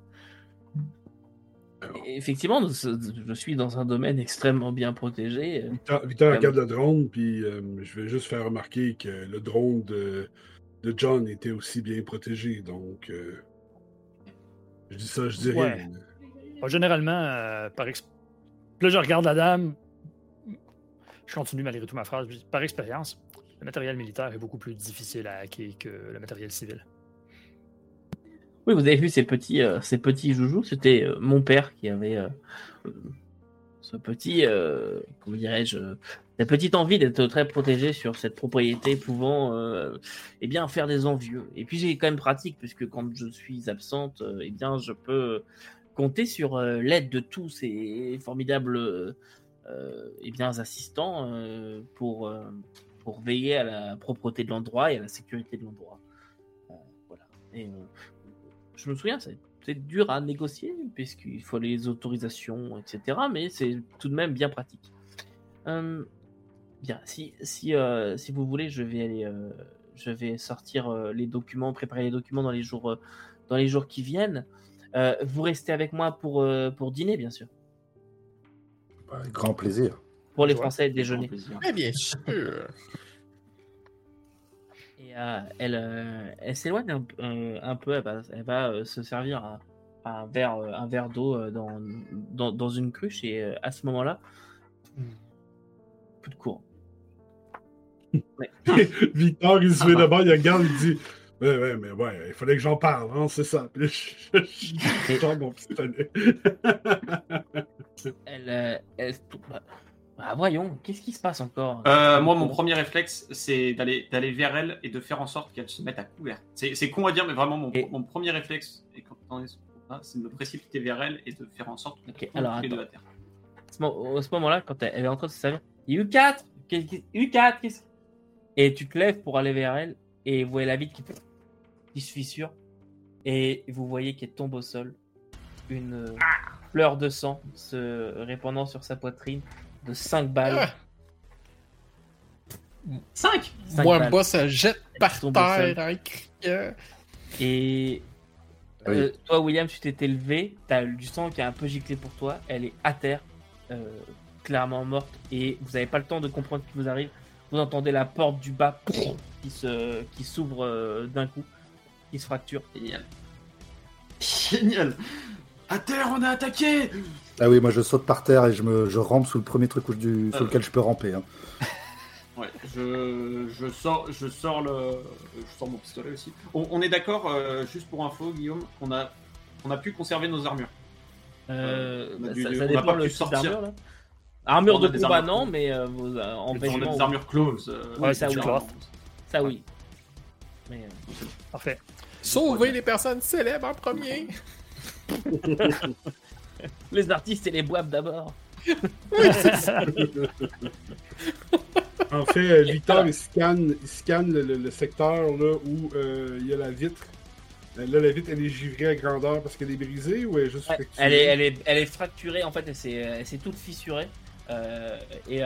Effectivement, je suis dans un domaine extrêmement bien protégé. Victor, regarde le drone, puis euh, je vais juste faire remarquer que le drone de, de John était aussi bien protégé. Donc, je dis ça, je dis rien généralement, euh, Là, je regarde la dame. Je continue malgré tout ma phrase. Par expérience, le matériel militaire est beaucoup plus difficile à hacker que le matériel civil. Oui, vous avez vu ces petits, euh, ces petits joujoux? C'était euh, mon père qui avait ce petit, comment dirais-je, cette petite envie d'être très protégé sur cette propriété pouvant eh bien, faire des envieux. Et puis j'ai quand même pratique, puisque quand je suis absente, eh bien, je peux compter sur euh, l'aide de tous ces formidables euh, et bien assistants euh, pour, pour veiller à la propreté de l'endroit et à la sécurité de l'endroit. voilà. Et je me souviens, c'est dur à négocier puisqu'il faut les autorisations, etc. Mais c'est tout de même bien pratique. bien, si, si, si vous voulez, je vais aller, je vais sortir les documents, préparer les documents dans les jours, dans les jours qui viennent. Euh, vous restez avec moi pour, euh, pour dîner, bien sûr. Avec grand plaisir. Pour les Français, déjeuner. Eh bien sûr. Et euh, elle, elle s'éloigne un, peu, elle va, se servir à, un verre, un verre d'eau dans, dans, dans, une cruche et à ce moment-là, plus de courant. Victor, il se met d'abord, il regarde, il dit Ouais, ouais, mais ouais, il fallait que j'en parle, hein, c'est ça. Puis je, je, mon pistolet. elle, euh, elle, bah, voyons, qu'est-ce qui se passe encore? Euh, Moi, mon premier réflexe, c'est d'aller d'aller vers elle et de faire en sorte qu'elle se mette à couvert. C'est con à dire, mais vraiment, mon, mon premier réflexe, et quand on est c'est de me précipiter vers elle et de faire en sorte qu'elle okay, de la terre. À ce moment-là, quand elle, est en train de se servir, U4 U4 Et tu te lèves pour aller vers elle et vous voyez la vitre qui fait qui se fissure et vous voyez qu'elle tombe au sol. Une fleur de sang se répandant sur sa poitrine de 5 balles. 5 Moi, moi, ça jette par terre Et euh, toi, William, tu t'es élevé, t'as du sang qui a un peu giclé pour toi, elle est à terre, euh, clairement morte, et vous n'avez pas le temps de comprendre ce qui vous arrive. Vous entendez la porte du bas qui se qui s'ouvre euh, d'un coup il se fracture. Génial. Génial. À terre, on a attaqué Ah oui, moi je saute par terre et je, me, je rampe sous le premier truc du, sur euh. lequel je peux ramper. Hein. Ouais, je, je, sors, je, sors le, je sors mon pistolet aussi. On, est d'accord, euh, juste pour info, Guillaume, on a, on a pu conserver nos armures. Euh, bah, ça, dépend le sortir. là. Armure de combat, non, mais euh, en vêtements. des armures close. ouais, ça, oui. ça oui. Mais, Parfait. Sauver les personnes célèbres en premier. les artistes et les boîtes d'abord. en fait, euh, Victor, il scanne, il scanne le, secteur là, où euh, il y a la vitre. Euh, là, la vitre, elle est givrée à grandeur parce qu'elle est brisée ou elle est juste fracturée? Elle est, elle, est, elle est fracturée, en fait, elle s'est toute fissurée. et,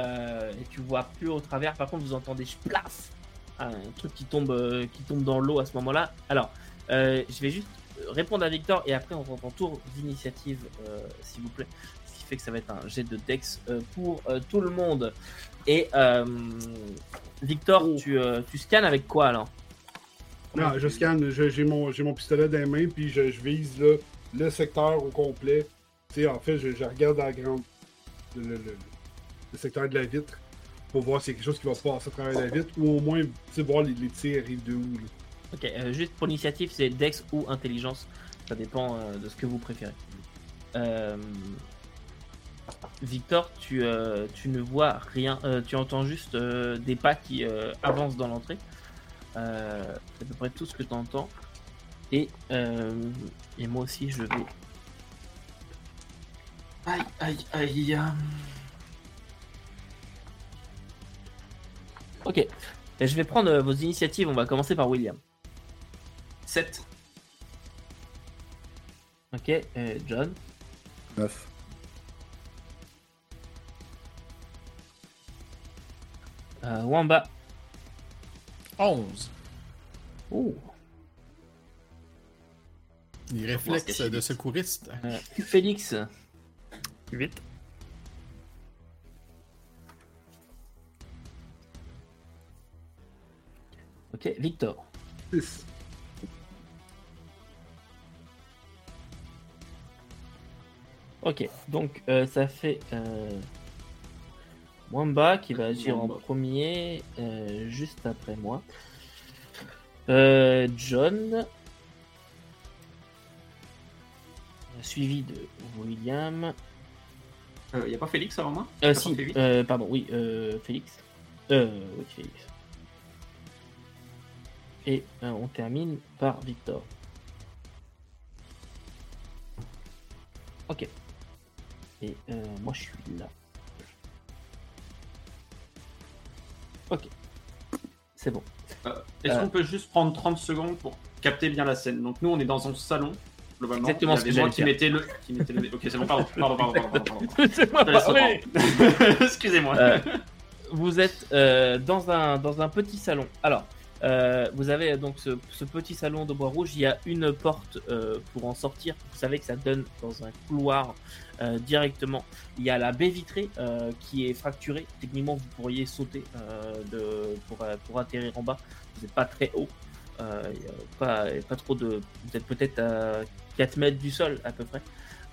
tu vois plus au travers. Par contre, vous entendez plaf un truc qui tombe, qui tombe dans l'eau à ce moment-là. Alors, je vais juste répondre à Victor et après on rentre en tour d'initiative, s'il vous plaît que ça va être un jet de Dex euh, pour euh, tout le monde. Et euh, Victor, oh. tu, tu scannes avec quoi alors? Non, je scanne, j'ai mon, mon pistolet dans les mains, puis je, vise le secteur au complet. sais en fait, je, regarde la grande, le, secteur de la vitre pour voir s'il y a quelque chose qui va se passer à travers la vitre, ou au moins voir les, les tirs arrivent de où. Ok, juste pour l'initiative, c'est Dex ou Intelligence. Ça dépend de ce que vous préférez. Euh, Victor, tu, euh, tu ne vois rien, euh, tu entends juste euh, des pas qui avancent dans l'entrée. c'est à peu près tout ce que tu entends. Et, et moi aussi, je vais. Aïe, aïe, aïe. Ok. Et je vais prendre vos initiatives. On va commencer par William. 7. Ok. John. 9. Euh, Wamba. 11. Oh. Les réflexes de secouriste. Euh, Félix. 8. Ok, Victor. 6. Ok, donc euh, ça fait euh, Wamba qui va agir en premier, euh, juste après moi. Euh, John. Suivi de William. Il euh, n'y a pas Félix avant moi? Euh, Si, pardon, oui, Félix. oui, Félix. Et on termine par Victor. Ok. Et moi je suis là. Ok. C'est bon. Euh, est-ce qu'on euh. peut juste prendre 30 secondes pour capter bien la scène? Donc nous, on est dans un salon, globalement. Exactement ce que moi qui mettais le... Ok, c'est bon, pardon, pardon, pardon, pardon, Excusez-moi. Euh, vous êtes dans, un, dans un petit salon. Alors, euh, vous avez donc ce, petit salon de bois rouge. Il y a une porte euh, pour en sortir. Vous savez que ça donne dans un couloir euh, directement. Il y a la baie vitrée qui est fracturée. Techniquement, vous pourriez sauter pour, pour, atterrir en bas. Vous n'êtes pas très haut. pas, pas trop de. Vous êtes peut-être à 4 mètres du sol à peu près.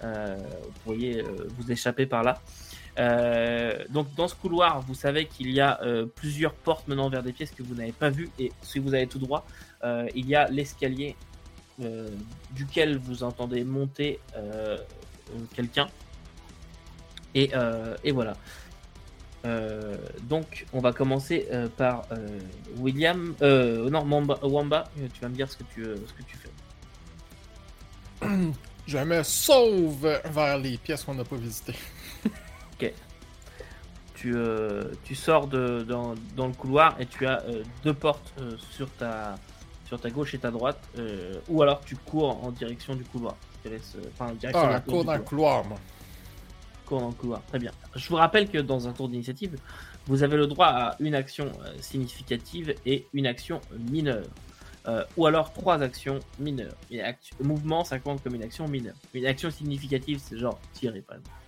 vous pourriez vous échapper par là. Euh, donc dans ce couloir, vous savez qu'il y a euh, plusieurs portes menant vers des pièces que vous n'avez pas vues. Et si vous allez tout droit, euh, il y a l'escalier duquel vous entendez monter quelqu'un. Et, et, voilà. donc on va commencer par William. non, Wamba, tu vas me dire ce que tu, ce que tu fais. Je me sauve vers les pièces qu'on n'a pas visitées. Ok. Tu, euh, tu sors de, dans, dans, le couloir et tu as euh, deux portes euh, sur, ta, sur ta gauche et ta droite. ou alors tu cours en direction du couloir. Je laisse, enfin, direction ah, cours dans le couloir, moi. Cours dans le couloir, très bien. Je vous rappelle que dans un tour d'initiative, vous avez le droit à une action significative et une action mineure. ou alors trois actions mineures. mouvement, ça compte comme une action mineure. Une action significative, c'est genre tirer, par exemple.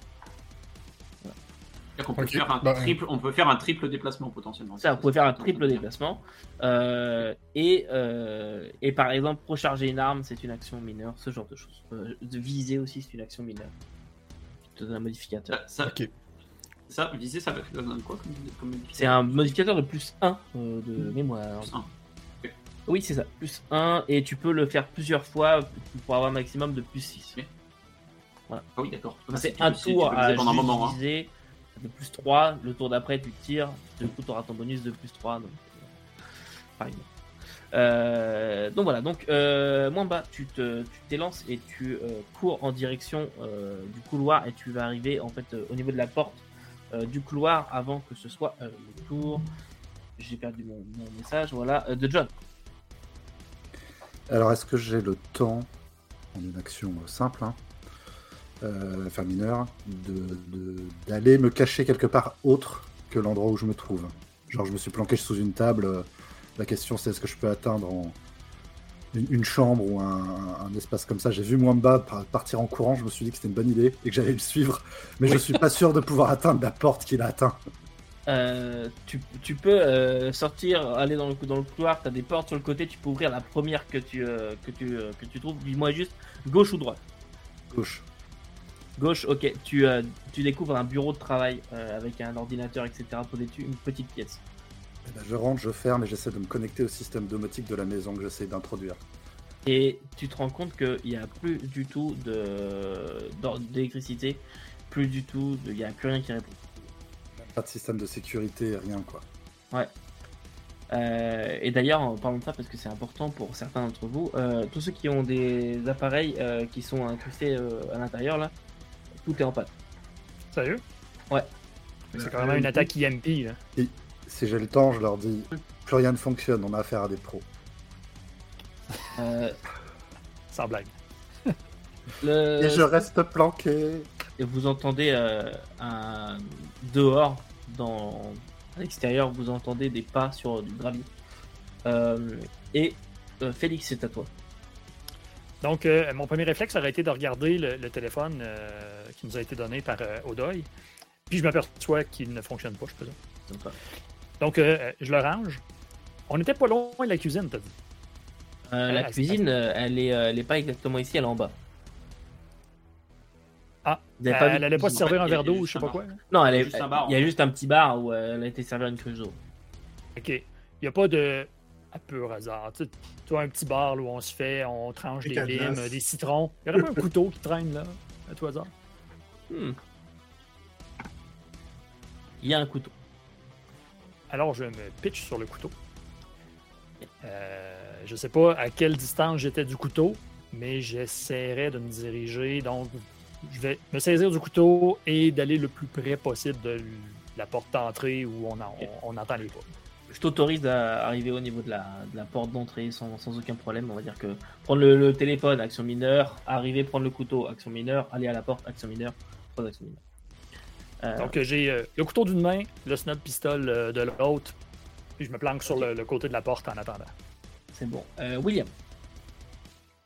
On peut, faire un bah, triple, on peut faire un triple déplacement potentiellement. Ça, vous pouvez faire un triple déplacement. Euh, et, euh, et par exemple, recharger une arme, c'est une action mineure, ce genre de choses. Euh, de viser aussi, c'est une action mineure. Te donne un modificateur. Ça, ça, viser, ça donne quoi comme, C'est un modificateur de plus 1 de mémoire. Oui, c'est ça, plus 1, et tu peux le faire plusieurs fois pour avoir un maximum de plus 6. Voilà. Ah oui, d'accord. C'est un tour à hein. viser de plus 3. Le tour d'après, tu tires. Du coup, tu auras ton bonus de plus 3. Donc, euh, donc voilà, donc Mwamba, tu te, tu t'élances et tu cours en direction du couloir et tu vas arriver en fait au niveau de la porte du couloir avant que ce soit le tour. J'ai perdu mon, message, voilà, de John. Alors, est-ce que j'ai le temps, en une action simple, hein, enfin mineure, d'aller me cacher quelque part autre que l'endroit où je me trouve Genre, je me suis planqué sous une table. La question, c'est est-ce que je peux atteindre une, chambre ou un, espace comme ça J'ai vu Mwamba partir en courant. Je me suis dit que c'était une bonne idée et que j'allais le suivre. Mais je suis pas sûr de pouvoir atteindre la porte qu'il a atteint. Euh, tu, peux euh, sortir, aller dans le, dans le couloir, tu as des portes sur le côté, tu peux ouvrir la première que tu, euh, que tu, que tu trouves. Dis-moi juste gauche ou droite? Gauche. Gauche, ok. Tu, tu découvres un bureau de travail avec un ordinateur, etc. Posé dessus, une petite pièce. Eh ben, je rentre, je ferme et j'essaie de me connecter au système domotique de la maison que j'essaie d'introduire. Et tu te rends compte qu'il n'y a plus du tout d'électricité, plus du tout, il n'y a plus rien qui répond. Pas de système de sécurité, rien quoi. Ouais. Euh, et d'ailleurs, en parlant de ça, parce que c'est important pour certains d'entre vous, euh, tous ceux qui ont des appareils euh, qui sont incrustés à l'intérieur, là, tout est en panne. Sérieux? Ouais. C'est quand même une attaque IMP. Là. Et si j'ai le temps, je leur dis plus rien ne fonctionne, on a affaire à des pros. Sans blague. Et je reste planqué. Et vous entendez un dehors, dans, à l'extérieur, vous entendez des pas sur du gravier. Euh, et euh, Félix, c'est à toi. Donc, euh, mon premier réflexe aurait été de regarder le, téléphone qui nous a été donné par Odoy. Puis je m'aperçois qu'il ne fonctionne pas, je présume. Donc, je le range. On n'était pas loin de la cuisine, t'as dit. la cuisine, elle est, elle est pas exactement ici, elle est en bas. Ah, elle allait pas se servir un verre d'eau ou je sais pas quoi? Non, elle est, il y a juste un petit bar où elle a été servir une cruche d'eau. Ok. Il n'y a pas de. À peu hasard. Tu vois, un petit bar où on se fait, on tranche des limes, des citrons. Il y aurait pas un couteau qui traîne là, à tout hasard? Hmm. Il y a un couteau. Alors je me pitch sur le couteau. Euh, je sais pas à quelle distance j'étais du couteau, mais j'essaierai de me diriger donc je vais me saisir du couteau et d'aller le plus près possible de la porte d'entrée où on, on, entend les pas. Je t'autorise à arriver au niveau de la, porte d'entrée sans, aucun problème. On va dire que prendre le, téléphone, action mineure, arriver, prendre le couteau, action mineure, aller à la porte, action mineure, trois actions mineures. Euh, Donc j'ai euh, le couteau d'une main, le snub pistol euh, de l'autre, puis je me planque sur le, côté de la porte en attendant. C'est bon. William.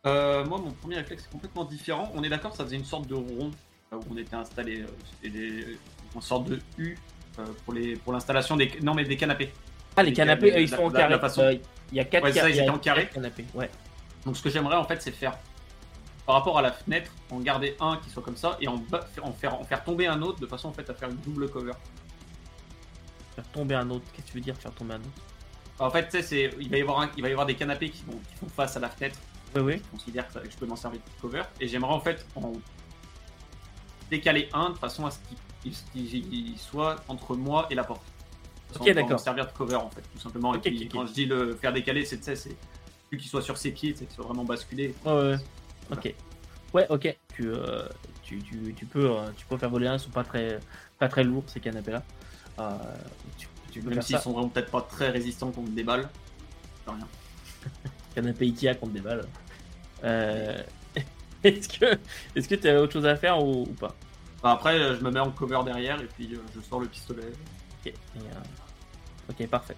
Euh, moi, mon premier réflexe est complètement différent. On est d'accord, ça faisait une sorte de rond où on était installé. Euh, c'était des, une sorte de U euh, pour l'installation des non mais des canapés. Ah les, canapés, ils sont en carré. Il y a quatre ouais, ça, ils en carré. canapés. Ouais. Donc ce que j'aimerais en fait, c'est faire par rapport à la fenêtre, en garder un qui soit comme ça et en, en, faire, en faire tomber un autre de façon en fait à faire une double cover. Faire tomber un autre, qu'est-ce que tu veux dire faire tomber un autre? En fait, tu sais, il va y avoir il va y avoir des canapés qui, vont, qui font face à la fenêtre oui, Je considère que, je peux m'en servir de cover. Et j'aimerais en fait en décaler un de façon à ce qu'il soit entre moi et la porte. Ok, d'accord. servir de cover en fait, tout simplement. et puis quand je dis le faire décaler, c'est c'est plus qu'il soit sur ses pieds, c'est qu'il soit vraiment basculé. Ouais, ouais. Ok. Ouais, ok. Tu, euh, tu, tu, tu, peux, euh, tu peux faire voler un, ils sont pas très, pas très lourds ces canapés là. Euh, tu, Même s'ils sont vraiment peut-être pas très résistants contre des balles. Rien. Canapé Ikea contre des balles. Euh, est-ce que est-ce que tu as autre chose à faire ou, pas? Bah, Après, je me mets en cover derrière et puis je sors le pistolet. Ok, euh, parfait.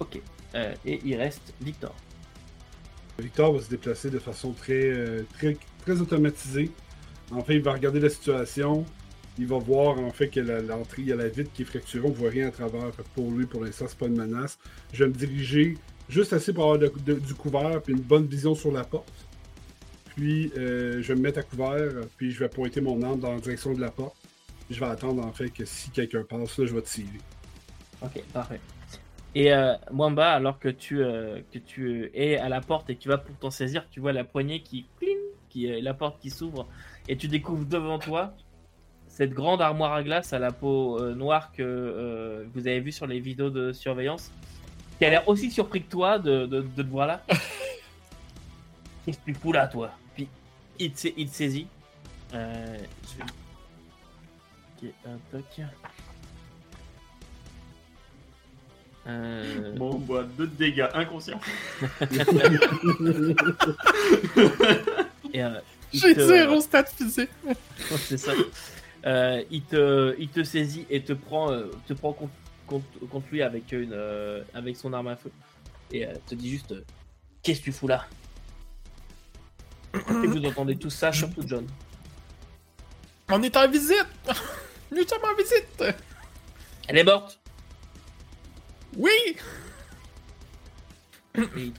ok, et il reste Victor. Victor va se déplacer de façon très, très, très automatisée. En fait, il va regarder la situation. Il va voir en fait que l'entrée, il y a la vitre qui est fracturée, on ne voit rien à travers. Pour lui, pour l'instant, c'est pas une menace. Je vais me diriger juste assez pour avoir du couvert et une bonne vision sur la porte. Puis euh, je vais me mettre à couvert, puis je vais pointer mon arme dans la direction de la porte. Je vais attendre en fait que si quelqu'un passe, là, je vais tirer. Ok, parfait. Et euh, Mwamba, alors que tu, euh, que tu es à la porte et que tu vas pour t'en saisir, tu vois la poignée qui, qui est la porte qui s'ouvre et tu découvres devant toi cette grande armoire à glace à la peau noire que vous avez vue sur les vidéos de surveillance qui a l'air aussi surpris que toi de, de, te voir là. Qu'est-ce que tu fous là, toi Puis il te, il te saisit. Euh, Ok, un toc. Euh... Bon, boit deux dégâts inconscients. euh, J'ai te... zéro stat physique. C'est ça. Euh, il, te, il te saisit et te prend, euh, te prend contre, contre, lui avec, une, euh, avec son arme à feu. Et te dit juste Qu'est-ce que tu fous là? Et vous entendez tout ça, surtout John? On est en visite Nous sommes en visite Elle est morte Oui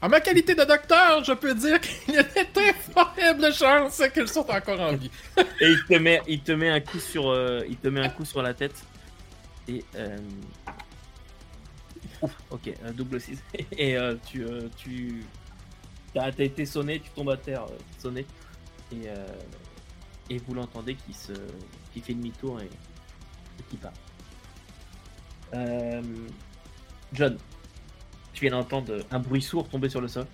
En ma qualité de docteur, je peux dire qu'il y a de très faibles chances qu'elles sont encore en vie. Et il te met, il te met un coup sur, euh, il te met un coup sur la tête. Et euh... Ouf, ok, un double 6. Et euh, tu, euh, tu, as été sonné, tu tombes à terre, sonné. Et, et vous l'entendez qui se, qui fait demi-tour et, et qui part. John, tu viens d'entendre un bruit sourd tomber sur le sol.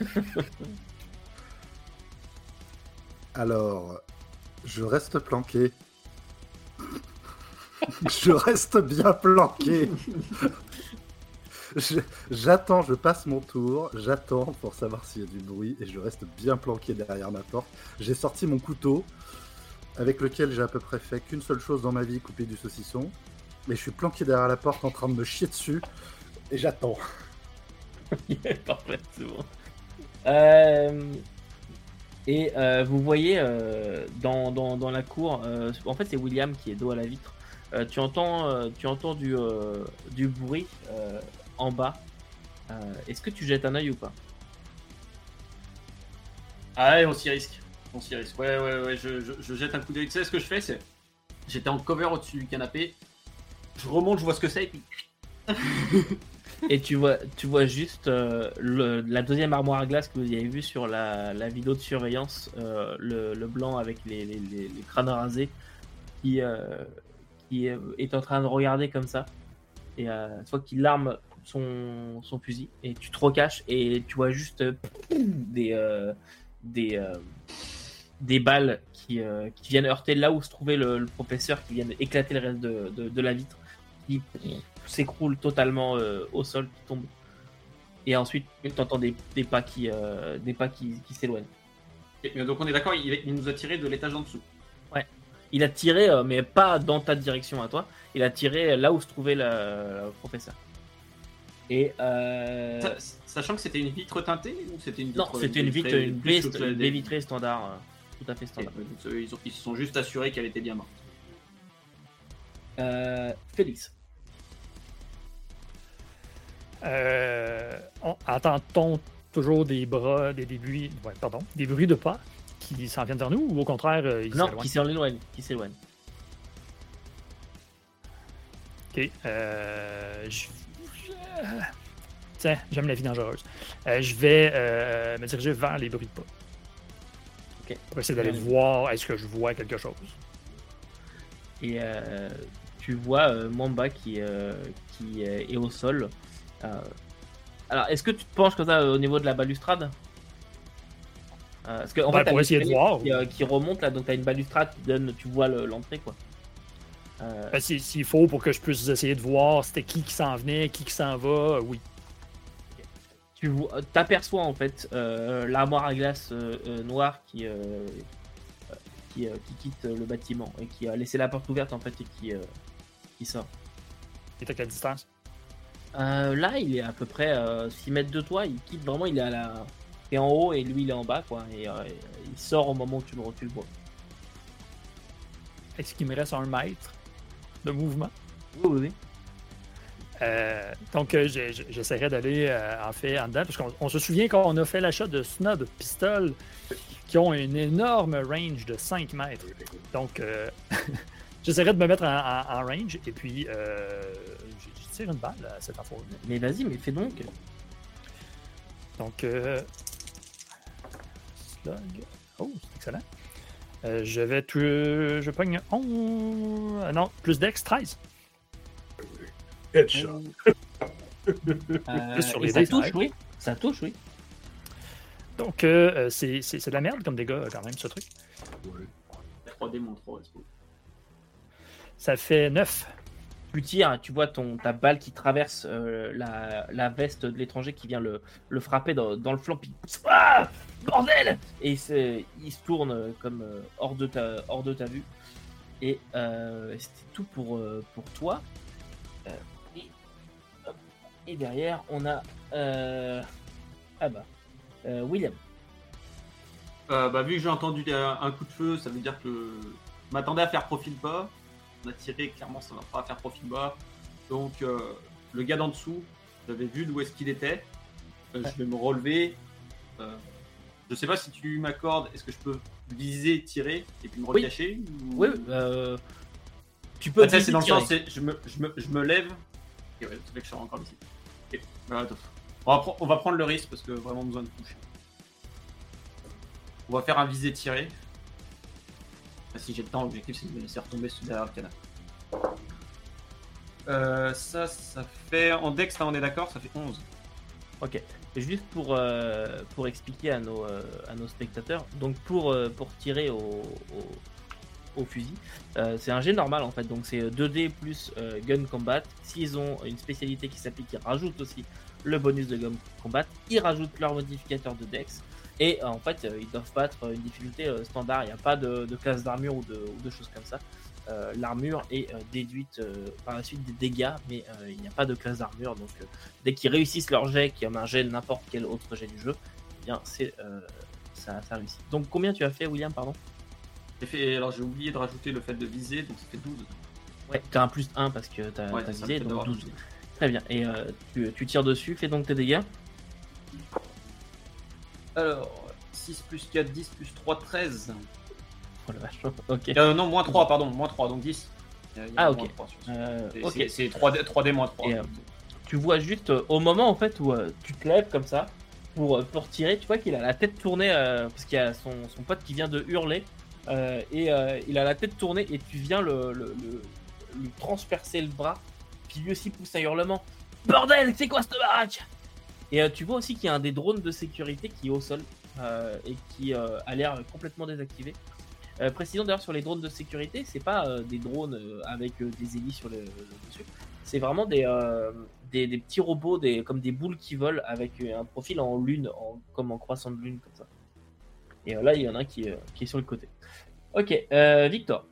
Alors, je reste planqué. je reste bien planqué. J'attends, je passe mon tour, j'attends pour savoir s'il y a du bruit et je reste bien planqué derrière ma porte. J'ai sorti mon couteau avec lequel j'ai à peu près fait qu'une seule chose dans ma vie, couper du saucisson. Mais je suis planqué derrière la porte en train de me chier dessus et j'attends. Parfait. Euh, et euh, vous voyez euh, dans, dans, la cour, en fait c'est William qui est dos à la vitre. tu entends, tu entends du, du bruit en bas. Est-ce que tu jettes un œil ou pas? Ah ouais, on s'y risque. Ouais, ouais, ouais, je, je, jette un coup d'œil. Tu sais ce que je fais c'est J'étais en cover au-dessus du canapé. Je remonte, je vois ce que c'est et puis. et tu vois, tu vois juste euh, la deuxième armoire à glace que vous avez vu sur la, vidéo de surveillance, euh, le, blanc avec les, crânes rasés, qui, euh, qui est en train de regarder comme ça. Et vois qu'il arme son, son, fusil et tu te recaches et tu vois juste des, des, des balles qui, qui, viennent heurter là où se trouvait le, professeur, qui viennent éclater le reste de, de la vitre. Qui s'écroule totalement euh, au sol, qui tombe. Et ensuite, tu entends des, des, pas qui, euh, des pas qui, qui s'éloignent. donc on est d'accord, il, il, nous a tiré de l'étage en dessous. Ouais. Il a tiré, euh, mais pas dans ta direction à toi. Il a tiré là où se trouvait le, professeur. Et sachant que c'était une vitre teintée ou c'était une vitre Non, c'était une vitre, une vitrée standard, tout à fait standard. ils, ils, se sont juste assurés qu'elle était bien morte. Félix. Euh, Entend-on toujours des bras, des, bruits, pardon, des bruits de pas qui s'en viennent vers nous ou au contraire euh, ils Non, qui s'éloignent, qui s'éloignent. Ok. Euh, Tiens, j'aime la vie dangereuse. Euh, je vais euh, me diriger vers les bruits de pas. Ok. Pour essayer d'aller voir est-ce que je vois quelque chose? Et tu vois Mamba qui, qui est au sol. Euh, alors, est-ce que tu te penches comme ça au niveau de la balustrade? Euh, Parce que en fait, pour essayer de voir. Euh, qui, remonte là, donc t'as une balustrade qui donne, tu vois l'entrée quoi. Ben, s'il faut pour que je puisse essayer de voir c'était qui qui s'en venait, qui qui s'en va, oui. Tu t'aperçois en fait l'armoire à glace noire qui, qui, qui, quitte le bâtiment et qui a laissé la porte ouverte en fait et qui, qui sort. Et à quelle distance? Euh, là, il est à peu près 6 euh, mètres de toi. Il quitte vraiment, il est à la. est en haut et lui, il est en bas, quoi. Et euh, il sort au moment où tu le, tu vois. Est-ce qu'il me reste un mètre de mouvement? Oui, oui. Donc, j'essaierai d'aller en fait en dedans, parce qu'on se souvient qu'on a fait l'achat de snub pistoles qui ont une énorme range de 5 mètres. Donc, j'essaierai de me mettre en, range et puis tire une balle à cette info. Mais vas-y, mais fais donc. Donc, euh... slug. Oh, c'est excellent. Euh, je vais. Je pogne 11. Euh, non, plus dex, 13. Headshot. Euh, sur les ça touche, oui. Ça touche, oui. Donc, euh, c'est de la merde comme dégâts, quand même, ce truc. Oui. 3D, mon 3, Ça fait 9. Tu tires, tu vois ton, ta balle qui traverse euh, la, la, veste de l'étranger qui vient le, le frapper dans, dans, le flanc. Puis, ah Bordel Et il se, il se tourne comme hors, de ta, hors de ta vue. Et c'était tout pour, pour toi. Et derrière, on a. Euh... Ah bah. Euh, William. Euh, bah, vu que j'ai entendu un coup de feu, ça veut dire que je m'attendais à faire profil bas. On a tiré, clairement, ça va pas faire profil bas. Donc, euh, le gars d'en dessous, j'avais vu d'où est-ce qu'il était. Je vais me relever. je sais pas si tu m'accordes, est-ce que je peux viser, tirer et puis me recacher Oui, tu peux. c'est dans le sens, je me, je, me, je me lève. Ouais, que je suis encore ici. On va, prendre le risque parce que vraiment besoin de toucher. On va faire un visé tiré. si j'ai le temps, l'objectif c'est de me laisser retomber derrière le canard. Euh, ça, ça fait. En dex, là on est d'accord, ça fait 11. Ok. Juste pour, euh, pour expliquer à nos, euh, à nos spectateurs, donc pour, pour tirer au fusil. Euh, c'est un jet normal en fait, donc c'est 2D plus euh, gun combat. S'ils ont une spécialité qui s'applique, ils rajoutent aussi le bonus de gun combat. Ils rajoutent leur modificateur de dex. Et euh, en fait, ils doivent battre une difficulté standard. Il n'y a pas de, classe d'armure ou de, choses comme ça. L'armure est déduite par la suite des dégâts, mais il n'y a pas de classe d'armure. Donc dès qu'ils réussissent leur jet, qui est un jet n'importe quel autre jet du jeu, eh bien c'est ça, ça réussit. Donc combien tu as fait, William, pardon? Fait, alors j'ai oublié de rajouter le fait de viser, donc ça fait 12. Ouais, t'as un plus 1 parce que t'as as visé, donc 12. Très bien, et euh, tu, tires dessus, fais donc tes dégâts. Alors, 6 plus 4, 10 plus 3, 13. Oh la vache, ok. Euh, non, moins 3, pardon, moins 3, donc 10. ah, ok. Euh, c'est 3D, 3D moins 3. tu vois juste au moment en fait où tu te lèves comme ça pour, pour tirer, tu vois qu'il a la tête tournée parce qu'il y a son, son pote qui vient de hurler euh, et euh, il a la tête tournée et tu viens le, transpercer le bras. Puis lui aussi pousse un hurlement. Bordel, c'est quoi cette baraque? Et euh, tu vois aussi qu'il y a un des drones de sécurité qui est au sol et qui a l'air complètement désactivé. précisons d'ailleurs sur les drones de sécurité, c'est pas des drones avec des hélices sur le, dessus. C'est vraiment des, petits robots, des, comme des boules qui volent avec un profil en lune, comme en croissant de lune, comme ça. Et là, il y en a un qui, qui est sur le côté. Ok, euh, Victor.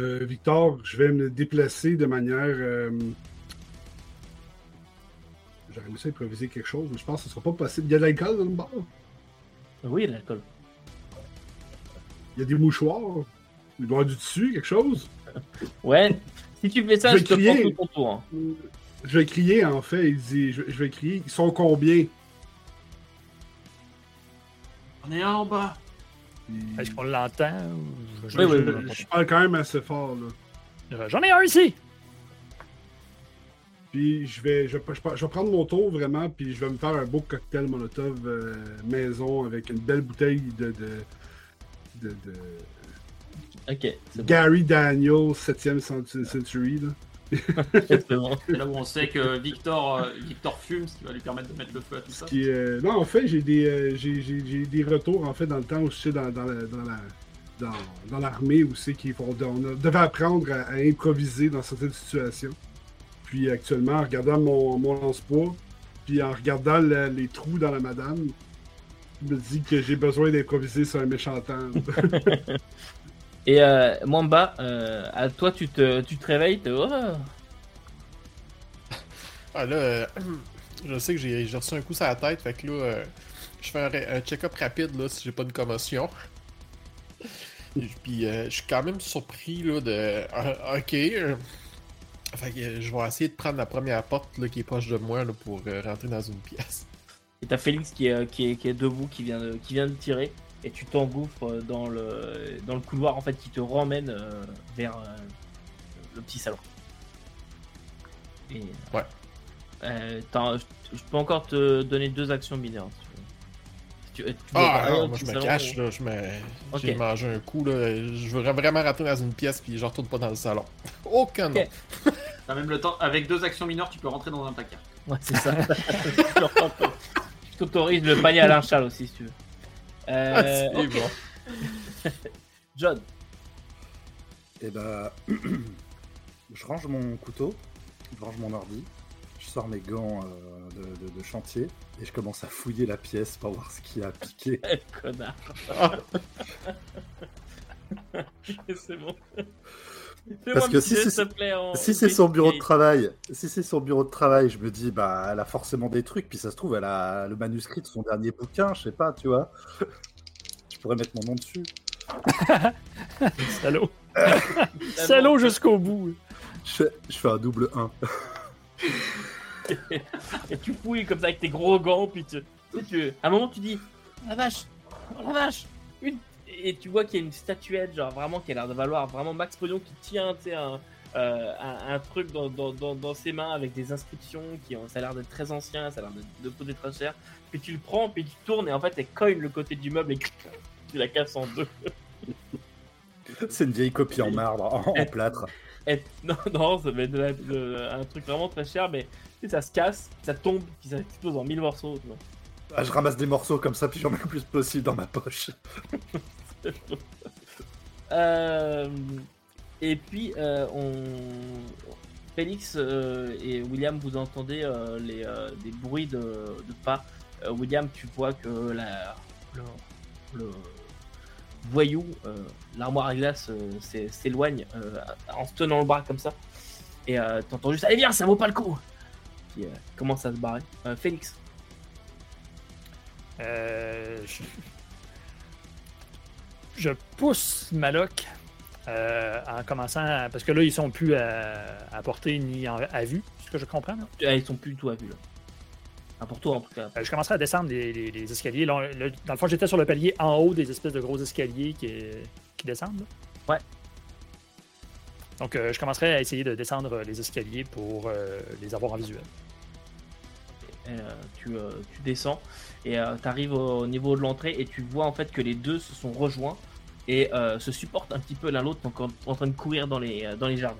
Euh, Victor, je vais me déplacer de manière. Euh... J'aurais aimé ça improviser quelque chose, mais je pense que ce sera pas possible. Il y a de l'alcool dans le bar? Oui, il y a de l'alcool. Il y a des mouchoirs? Il doit y avoir du dessus, quelque chose? Ouais, si tu fais ça, je, te crier. prends tout ton tour. Hein. Je vais crier, en fait. je, vais crier. Ils sont combien? On est en bas. Est-ce qu'on l'entend? Oui, oui, Je parle quand même assez fort. là. J'en ai un ici! Puis je vais, je, vais prendre mon tour vraiment, puis je vais me faire un beau cocktail Molotov euh, maison avec une belle bouteille de. de, de, Ok. Gary Daniel, 7e century. Là. C'est là où on sait que Victor, euh, Victor fume, ce qui va lui permettre de mettre le feu à tout ça. Euh, non, en fait, j'ai des, euh, j'ai, des retours en fait dans le temps aussi dans, dans, dans la dans, dans l'armée aussi faut on devait apprendre à, improviser dans certaines situations. Puis actuellement, en regardant mon, mon lance-poids, puis en regardant les trous dans la madame, je me dis que j'ai besoin d'improviser sur un méchant temps. Et euh, Mwamba, euh, à toi, tu te, tu te réveilles, te... Oh. Ah là, euh, je sais que j'ai reçu un coup sur la tête, fait que là, euh, je fais un, check-up rapide là, si j'ai pas de commotion. puis je suis quand même surpris là de. ok. fait que je vais essayer de prendre la première porte là, qui est proche de moi là, pour rentrer dans une pièce. Et t'as Félix qui est, qui, est, qui est debout, qui vient de, qui vient de tirer et tu t'engouffres dans le, dans le couloir en fait qui te ramène euh, vers euh, le petit salon. Et, ouais. Euh, je peux encore te donner deux actions mineures. Si tu, ah non, moi je me cache, là, je me... j'ai mangé un coup, là, je veux vraiment rentrer dans une pièce puis je retourne pas dans le salon. Aucun nom. T'as même le temps, avec deux actions mineures, tu peux rentrer dans un placard. Ouais, c'est ça. tu t'autorises le panier à l'inchal aussi, si tu veux. Euh, Ah, c'est bon. John, Et bah, je range mon couteau, je range mon ordi, je sors mes gants euh, de, de- de chantier et je commence à fouiller la pièce pour voir ce qui a piqué. eh, connard. c'est bon. Parce que si c'est- en- Si son bureau de travail, si c'est son bureau de travail, je me dis bah elle a forcément des trucs, puis ça se trouve elle a le manuscrit de son dernier bouquin, je sais pas, tu vois. Je pourrais mettre mon nom dessus. Salaud. Salaud jusqu'au bout. Je fais, je fais un double 1. Et tu fouilles comme ça avec tes gros gants, puis tu, tu sais, tu- à un moment tu dis La vache Oh la vache une... Et tu vois qu'il y a une statuette, genre vraiment qui a l'air de valoir vraiment max pognon, qui tient un, euh, un, un truc dans, dans, dans, dans ses mains avec des inscriptions, qui ont, ça a l'air d'être très ancien, ça a l'air de, de coûter très cher. Puis tu le prends, puis tu tournes, et en fait elle cogne le côté du meuble et tu la casses en deux. C'est une vieille copie en marbre, en, en plâtre. Et- non, non, ça va être un truc vraiment très cher, mais tu sais, ça se casse, ça tombe, puis ça explose en mille morceaux. tu vois. Ah, je ramasse des morceaux comme ça, puis j'en mets le plus possible dans ma poche. Euh, et puis, euh, on... Félix euh, et William, vous entendez les, des bruits de, de pas. William, tu vois que la, le, le voyou, l'armoire à glace, s'é- s'éloigne en se tenant le bras comme ça. Et t'entends juste Allez, viens, ça vaut pas le coup Puis commence à se barrer. Félix, Euh. Je pousse Maloc euh, en commençant à- Parce que là, ils sont plus à, à portée ni en- à vue, ce que je comprends. là. ah, ils sont plus du tout à vue là. Ah, pour toi en tout cas. Euh, je commencerai à descendre les, les- les escaliers. Là, le- dans le fond, j'étais sur le palier en haut des espèces de gros escaliers qui, qui descendent. là. Ouais. Donc, euh, je commencerai à essayer de descendre les escaliers pour les avoir en visuel. Euh, tu, euh, tu descends et tu arrives au niveau de l'entrée et tu vois en fait que les deux se sont rejoints et euh, se supportent un petit peu l'un l'autre donc en, en train de courir dans les, euh, dans les jardins.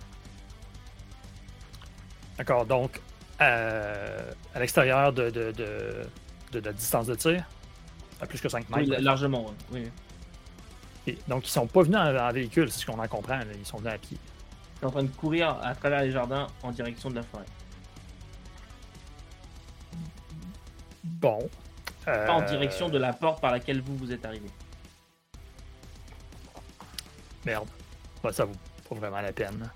D'accord, donc euh, à l'extérieur de, de, de, de la distance de tir, à plus que 5 Oui, mètres. la- largement. Oui. Et donc, ils sont pas venus en, en véhicule, c'est ce qu'on en comprend. là. Ils sont venus à pied. Tu es en train de courir à travers les jardins en direction de la forêt. Bon. Pas en Euh, direction de la porte par laquelle vous vous êtes arrivé. Merde. Ouais, ça vaut pas vraiment la peine.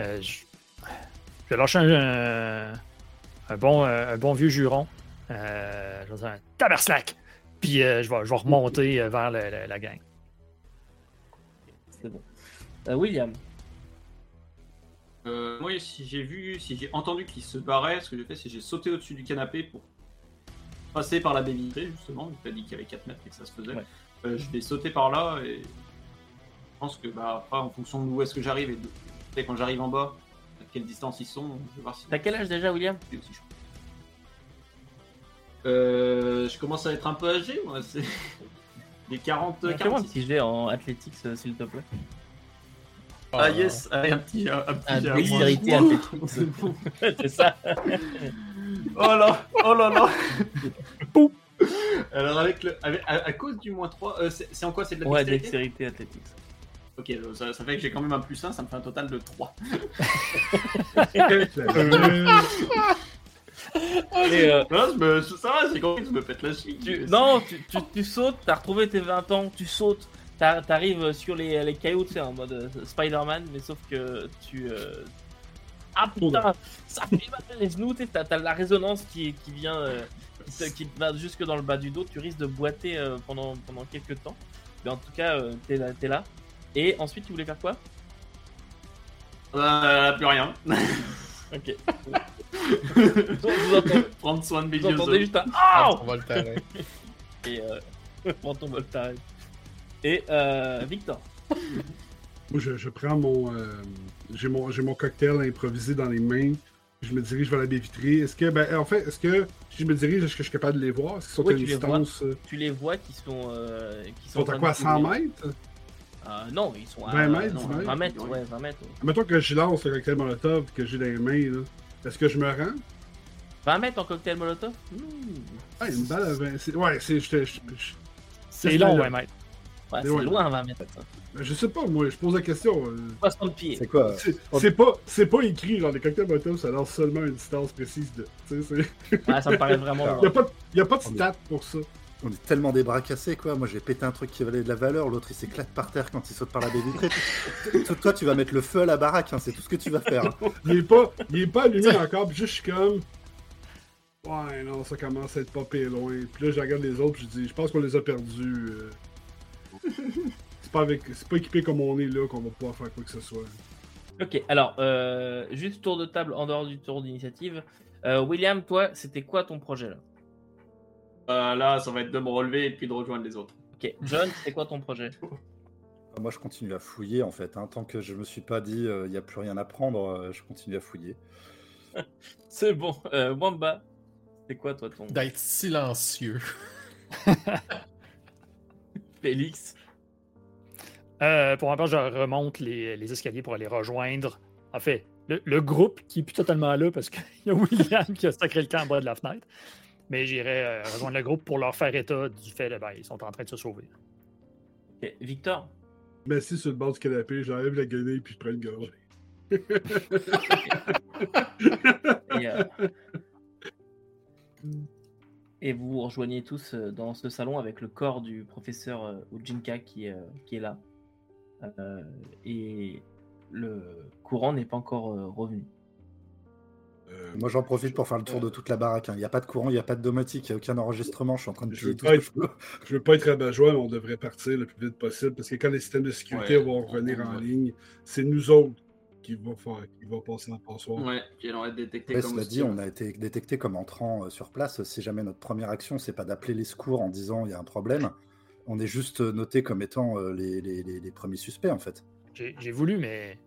Euh, je... je vais lâcher un, un bon, un bon vieux juron. Euh, je vais dire un taberslack. Puis euh, je, vais, je vais remonter euh, vers le- le- la gang. C'est bon. Euh, William, Euh, moi, si j'ai vu, si j'ai entendu qu'il se barrait, ce que j'ai fait, c'est que j'ai sauté au-dessus du canapé pour passer par la baie vitrée, justement. Tu as dit qu'il y avait 4 mètres et que ça se faisait. Ouais. Euh, je vais sauter par là et je pense que, bah, après, en fonction d'où est-ce que j'arrive et de... quand j'arrive en bas, à quelle distance ils sont, je vais voir si t'as quel âge déjà, William? Euh, je commence à être un peu âgé, moi. C'est des 40, Fais-moi un 46. petit jet en athlétiques, euh, s'il te plaît. Ah, yes, allez, un petit. Un, un petit Ah, dextérité athlétique. c'est ça. Oh là, oh là là. Alors avec le, avec- à, à cause du moins 3, euh, c'est c'est en quoi? C'est de la Ouais, dextérité? dextérité athlétique. Ok, euh, ça, ça fait que j'ai quand même un plus 1, ça me fait un total de 3. Et, euh, Non, je me, ça va, j'ai compris que je me pète la. Tu- non, tu, tu, tu sautes, t'as retrouvé tes 20 ans, tu sautes, t'ar- t'arrives sur les, les cailloux, tu sais, en mode euh, Spider-Man, mais sauf que tu. euh, Ah putain, ça fait mal les genoux, t'as t'as la résonance qui, qui vient, euh, qui, te- qui te va jusque dans le bas du dos, tu risques de boiter euh, pendant, pendant quelques temps. Mais en tout cas, euh, t'es là, t'es là. Et ensuite, tu voulais faire quoi? Euh, plus rien. Ok. vous, entendez, Prendre soin de mes vous entendez juste un on va le terrain. Et euh, prends ton Voltaren. Et euh, Victor. Moi, je, je prends mon, euh, j'ai mon. J'ai mon cocktail improvisé dans les mains. Je me dirige vers la baie vitrée. Est-ce que. Ben, en fait, est-ce que. Si je me dirige, est-ce que je suis capable de les voir? Est-ce qu'ils sont Oui, à une tu les distance. euh, tu les vois qui sont. euh, qui Ils sont, en sont à quoi de 100 courir. mètres? Euh, non, ils sont à 20 mètres, non, 10 mètres? 20 mètres, ouais, 20 mètres. ouais. Mettons que je lance le cocktail Molotov que j'ai dans les mains, là. Est-ce que je me rends? 20 mètres en cocktail molotov? Mmh. Ah, une balle à 20. c'est- Ouais, c'est. je- je- je- C'est C'est long, là. 20 mètres. Ouais, c'est ouais. loin 20 mètres. ça. Je sais pas, moi, je pose la question. euh, 60 pieds. C'est quoi? C'est c'est pas, c'est pas écrit, genre, les cocktails Molotov, ça lance seulement une distance précise de. Ouais, ça me paraît vraiment Y loin. a pas, de- y a pas de On est- stat pour ça. On est tellement des bras cassés, quoi. Moi, j'ai pété un truc qui valait de la valeur, l'autre il s'éclate par terre quand il saute par la baie vitrée. Toi, tu vas mettre le feu à la baraque, hein, c'est tout ce que tu vas faire. hein. Il est pas, il est pas allumé encore, je suis comme. Ouais, non, ça commence à être pas pire loin. Puis là, je regarde les autres, je dis, je pense qu'on les a perdus. euh. C'est pas avec, c'est pas équipé comme on est là qu'on va pouvoir faire quoi que ce soit. Ok, alors, euh, juste tour de table en dehors du tour d'initiative. Euh, William, toi, c'était quoi ton projet là? Euh, là, ça va être de me relever et puis de rejoindre les autres. Ok, John, c'est quoi ton projet? Moi, je continue à fouiller, en fait. hein. Tant que je me suis pas dit, il n'y a plus rien à prendre, euh, je continue à fouiller. C'est bon. Euh, Wamba, c'est quoi toi ton D'être silencieux. Félix Euh, pour ma part, je remonte les, les escaliers pour aller rejoindre. En fait, le, le groupe qui est plus totalement là parce qu'il y a William qui a sacré le camp en bas de la fenêtre. Mais j'irai euh, rejoindre le groupe pour leur faire état du fait qu'ils sont en train de se sauver. Ok, Victor Mais si sur le bord du canapé, j'enlève la guenille puis je prends une et, euh, et vous vous rejoignez tous euh, dans ce salon avec le corps du professeur euh, Ujinka qui, est, euh, qui est là. Euh, et le courant n'est pas encore revenu. Euh, Moi, j'en profite pour faire le tour de toute la baraque. hein. Il n'y a pas de courant, il n'y a pas de domotique, il n'y a aucun enregistrement. Je suis en train de Je veux tout pas ce être- que je veux pas être rabat-joie, mais on devrait partir le plus vite possible parce que quand les systèmes de sécurité Ouais. vont revenir en ligne, c'est nous autres qui vont faire, qui vont passer en passoire. Ouais, été détectée Ouais, comme cela dit, on a été détecté comme entrant euh, sur place. Si jamais notre première action, c'est pas d'appeler les secours en disant il y a un problème, on est juste euh, noté comme étant euh, les, les- les- les premiers suspects, en fait. J'ai voulu, mais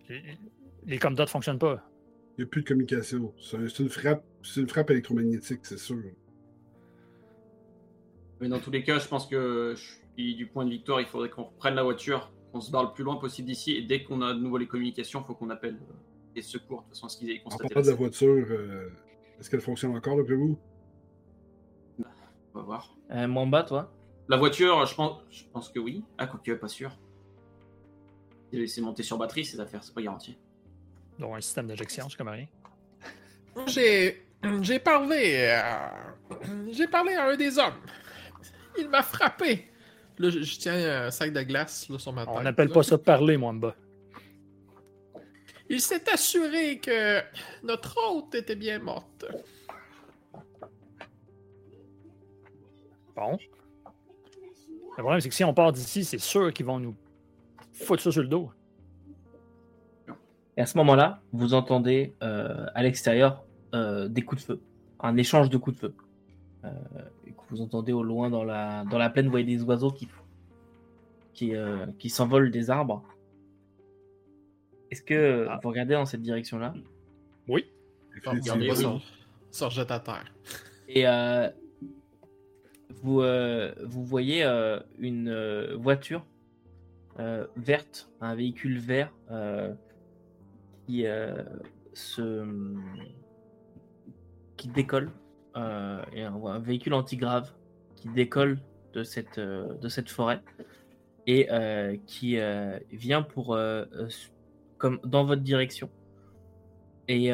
les comdats ne fonctionnent pas. Il n'y a plus de communication. C'est un- c'est une frappe, c'est une frappe électromagnétique, c'est sûr. Mais dans tous les cas, je pense que je suis du point de victoire, il faudrait qu'on reprenne la voiture, qu'on se barre le plus loin possible d'ici, et dès qu'on a de nouveau les communications, il faut qu'on appelle euh, les secours. De toute façon, ce qu'ils aient En constaté. parlant de la voiture, euh, est-ce qu'elle fonctionne encore d'après vous? On va voir. Euh, Mwamba, toi? La voiture, je pense, je pense que oui. Ah, quoique, pas sûr. C'est monté sur batterie, ces affaires, c'est pas garanti. Donc un système d'injection, c'est comme rien. J'ai. J'ai parlé. à- J'ai parlé à un des hommes. Il m'a frappé. Là, je, je tiens un sac de glace là, sur ma tête. On n'appelle pas ça parler, moi, en bas. Il s'est assuré que notre hôte était bien morte. Bon. Le problème, c'est que si on part d'ici, c'est sûr qu'ils vont nous foutre ça sur le dos. Et à ce moment-là, vous entendez euh, à l'extérieur euh, des coups de feu, un échange de coups de feu. Euh, vous entendez au loin dans la, dans la plaine, vous voyez des oiseaux qui, qui, euh, qui s'envolent des arbres. Est-ce que Ah. vous regardez dans cette direction-là? Oui. Regardez, ça rejette à terre. Et euh, vous, euh, vous voyez euh, une euh, voiture euh, verte, un véhicule vert euh, qui, euh, se, qui décolle, euh, et un, véhicule antigrave qui décolle de cette, euh, de cette forêt et euh, qui vient pour comme dans votre direction. Et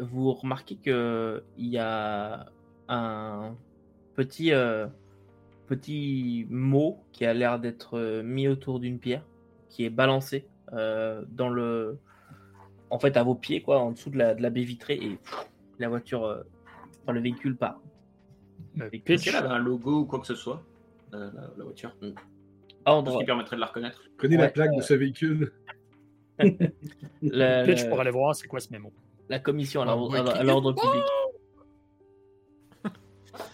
vous remarquez que il y a un petit petit mot qui a l'air d'être mis autour d'une pierre, qui est balancé dans le, en fait à vos pieds quoi, en dessous de la, de la baie vitrée et la voiture, enfin, le véhicule part. Euh, Véhicule- Est-ce qu'elle avait un logo ou quoi que ce soit, euh, la, la voiture Ce Ordre, qui permettrait de la reconnaître. Prenez la Ouais, plaque de ce véhicule. la, Pitch la- pour aller voir c'est quoi ce mémo? la commission à On l'ordre public.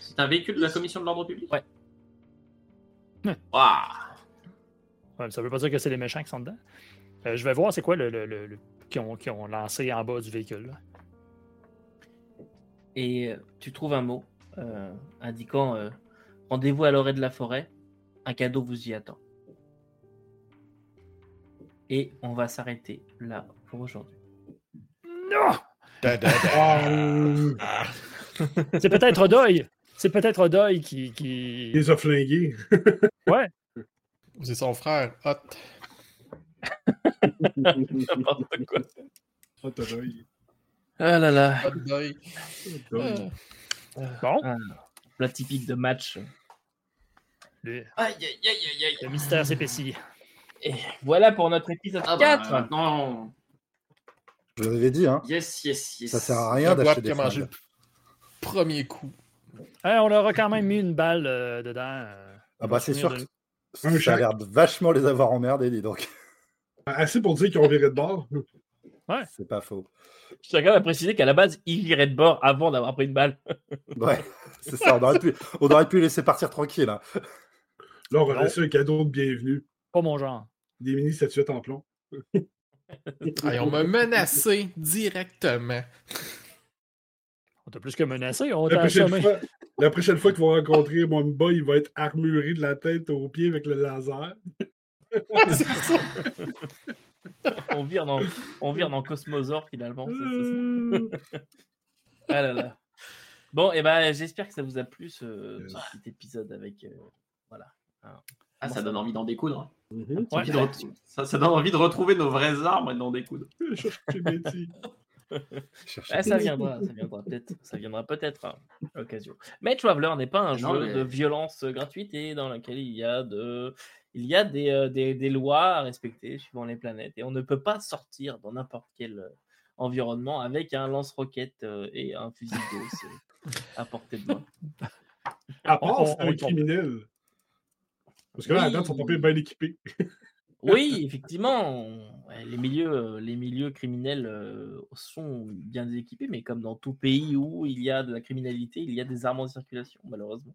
C'est un véhicule de la commission de l'ordre public? Ouais. Waouh Ouais, ça veut pas dire que c'est les méchants qui sont dedans. Euh, je vais voir c'est quoi le, le- le- le- qui, ont, qui ont lancé en bas du véhicule. là. Et euh, tu trouves un mot euh, indiquant euh, rendez-vous à l'orée de la forêt, un cadeau vous y attend. Et on va s'arrêter là pour aujourd'hui. Non! C'est peut-être Odoy. C'est peut-être Odoy qui, qui. Il les a flingués. ouais. C'est son frère, Hot. N'importe quoi. Hot Odoy. Ah là là. Hot Doy. Odoy. Bon. Ah, plat typique de match. Le, Aïe, aïe, aïe, aïe, aïe. le mystère s'épaissit. Et voilà pour notre épisode Ah bah, 4. maintenant, Je vous avais dit, hein, yes, yes, yes. ça sert à rien d'acheter des le premier coup. Hein, on leur a quand même mis une balle euh, dedans. euh, Ah bah c'est sûr de- que ça a chaque. l'air de vachement les avoir emmerdés, dis donc. Assez pour dire qu'ils ont viré de bord. C'est pas faux. Je tiens quand même à préciser qu'à la base, il irait de bord avant d'avoir pris une balle. Ouais, c'est ça, on aurait, pu, on aurait pu laisser partir tranquille. hein. Là, on a Non. reçu un cadeau de bienvenue. Pas mon genre. Des mini statuettes en plomb. Ah, on m'a menacé directement. On t'a plus que menacé, on La t'a prochaine, assommé. fois, la prochaine fois que tu vas rencontrer Mwamba, il va être armuré de la tête aux pieds avec le laser. On vire dans, on vire dans Cosmosaur finalement. c'est- c'est ça. Ah là là. Bon, et ben j'espère que ça vous a plu ce, petit épisode avec. euh, voilà. Ah, ça donne envie d'en découdre. mhm. Ouais. De ret- ça, ça donne envie de retrouver nos vraies armes et d'en découdre. Ah, ça des- viendra, ça viendra peut-être, ça viendra peut-être à l'occasion. Mais Traveler n'est pas un Non, jeu mais- de violence gratuite et dans lequel il y a de, il y a des, euh, des, des lois à respecter suivant les planètes et on ne peut pas sortir dans n'importe quel euh, environnement avec un lance-roquette euh, et un fusil d'eau à portée de main. À part, On- c'est on- un on- criminel. Parce que là, à Oui. date, sont pas bien bien équipés. Oui, effectivement, les milieux, les milieux criminels euh, sont bien équipés, mais comme dans tout pays où il y a de la criminalité, il y a des armes en circulation, malheureusement.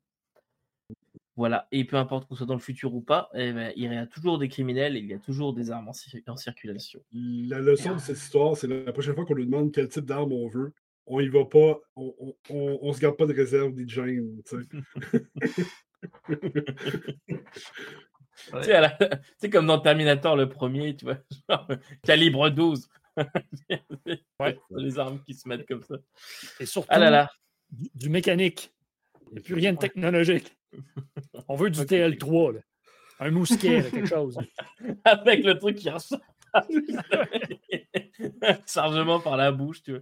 Voilà, et peu importe qu'on soit dans le futur ou pas, eh ben, il y a toujours des criminels et il y a toujours des armes en, cir- en circulation. La leçon de cette histoire, c'est la prochaine fois qu'on nous demande quel type d'arme on veut, on y va pas, on, on, on, on se garde pas de réserve ni de gêne. tu sais. La- comme dans Terminator le premier, tu vois, genre, calibre 12. Ouais. Les armes qui se mettent comme ça. Et surtout, Ah là là. Du, du mécanique. Il n'y a plus rien de technologique. On veut du TL3, là. Un mousquet, là, quelque chose. Avec le truc qui ressort. Chargement par la bouche, tu vois.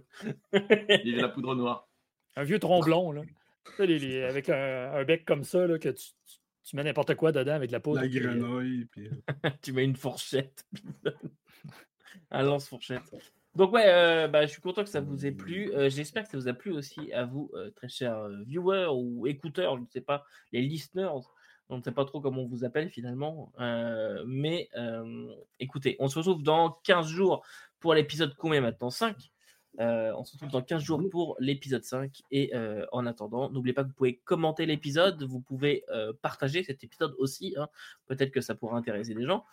Il y a la poudre noire. Un vieux tromblon, là. Tu sais, les- les- avec un, un bec comme ça, là, que tu, tu- tu mets n'importe quoi dedans avec de la poudre. La puis, euh, grenouille. Puis... tu mets une fourchette. Un lance-fourchette. Donc ouais, euh, bah, je suis content que ça vous ait plu. Euh, J'espère que ça vous a plu aussi à vous, euh, très chers viewers ou écouteurs, je ne sais pas, les listeners. On ne sait pas trop comment on vous appelle finalement. Mais écoutez, on se retrouve dans 15 jours pour l'épisode combien maintenant? 5 Euh, on se retrouve dans 15 jours pour l'épisode 5. Et en attendant, n'oubliez pas que vous pouvez commenter l'épisode, vous pouvez partager cet épisode aussi. hein. Peut-être que ça pourra intéresser des gens.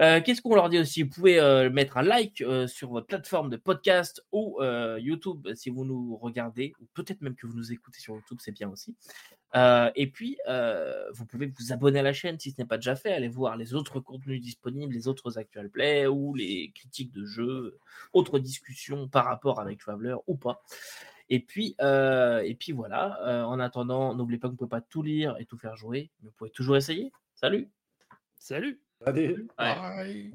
Euh, Qu'est-ce qu'on leur dit aussi? Vous pouvez euh, mettre un like euh, sur votre plateforme de podcast ou YouTube si vous nous regardez, ou peut-être même que vous nous écoutez sur YouTube, c'est bien aussi. Et puis, vous pouvez vous abonner à la chaîne si ce n'est pas déjà fait. Allez voir les autres contenus disponibles, les autres actual play ou les critiques de jeux, autres discussions par rapport avec Traveler ou pas. Et puis, et puis voilà. En attendant, n'oubliez pas que vous ne pouvez pas tout lire et tout faire jouer, mais vous pouvez toujours essayer. Salut Salut! Allez. Ouais. Bye.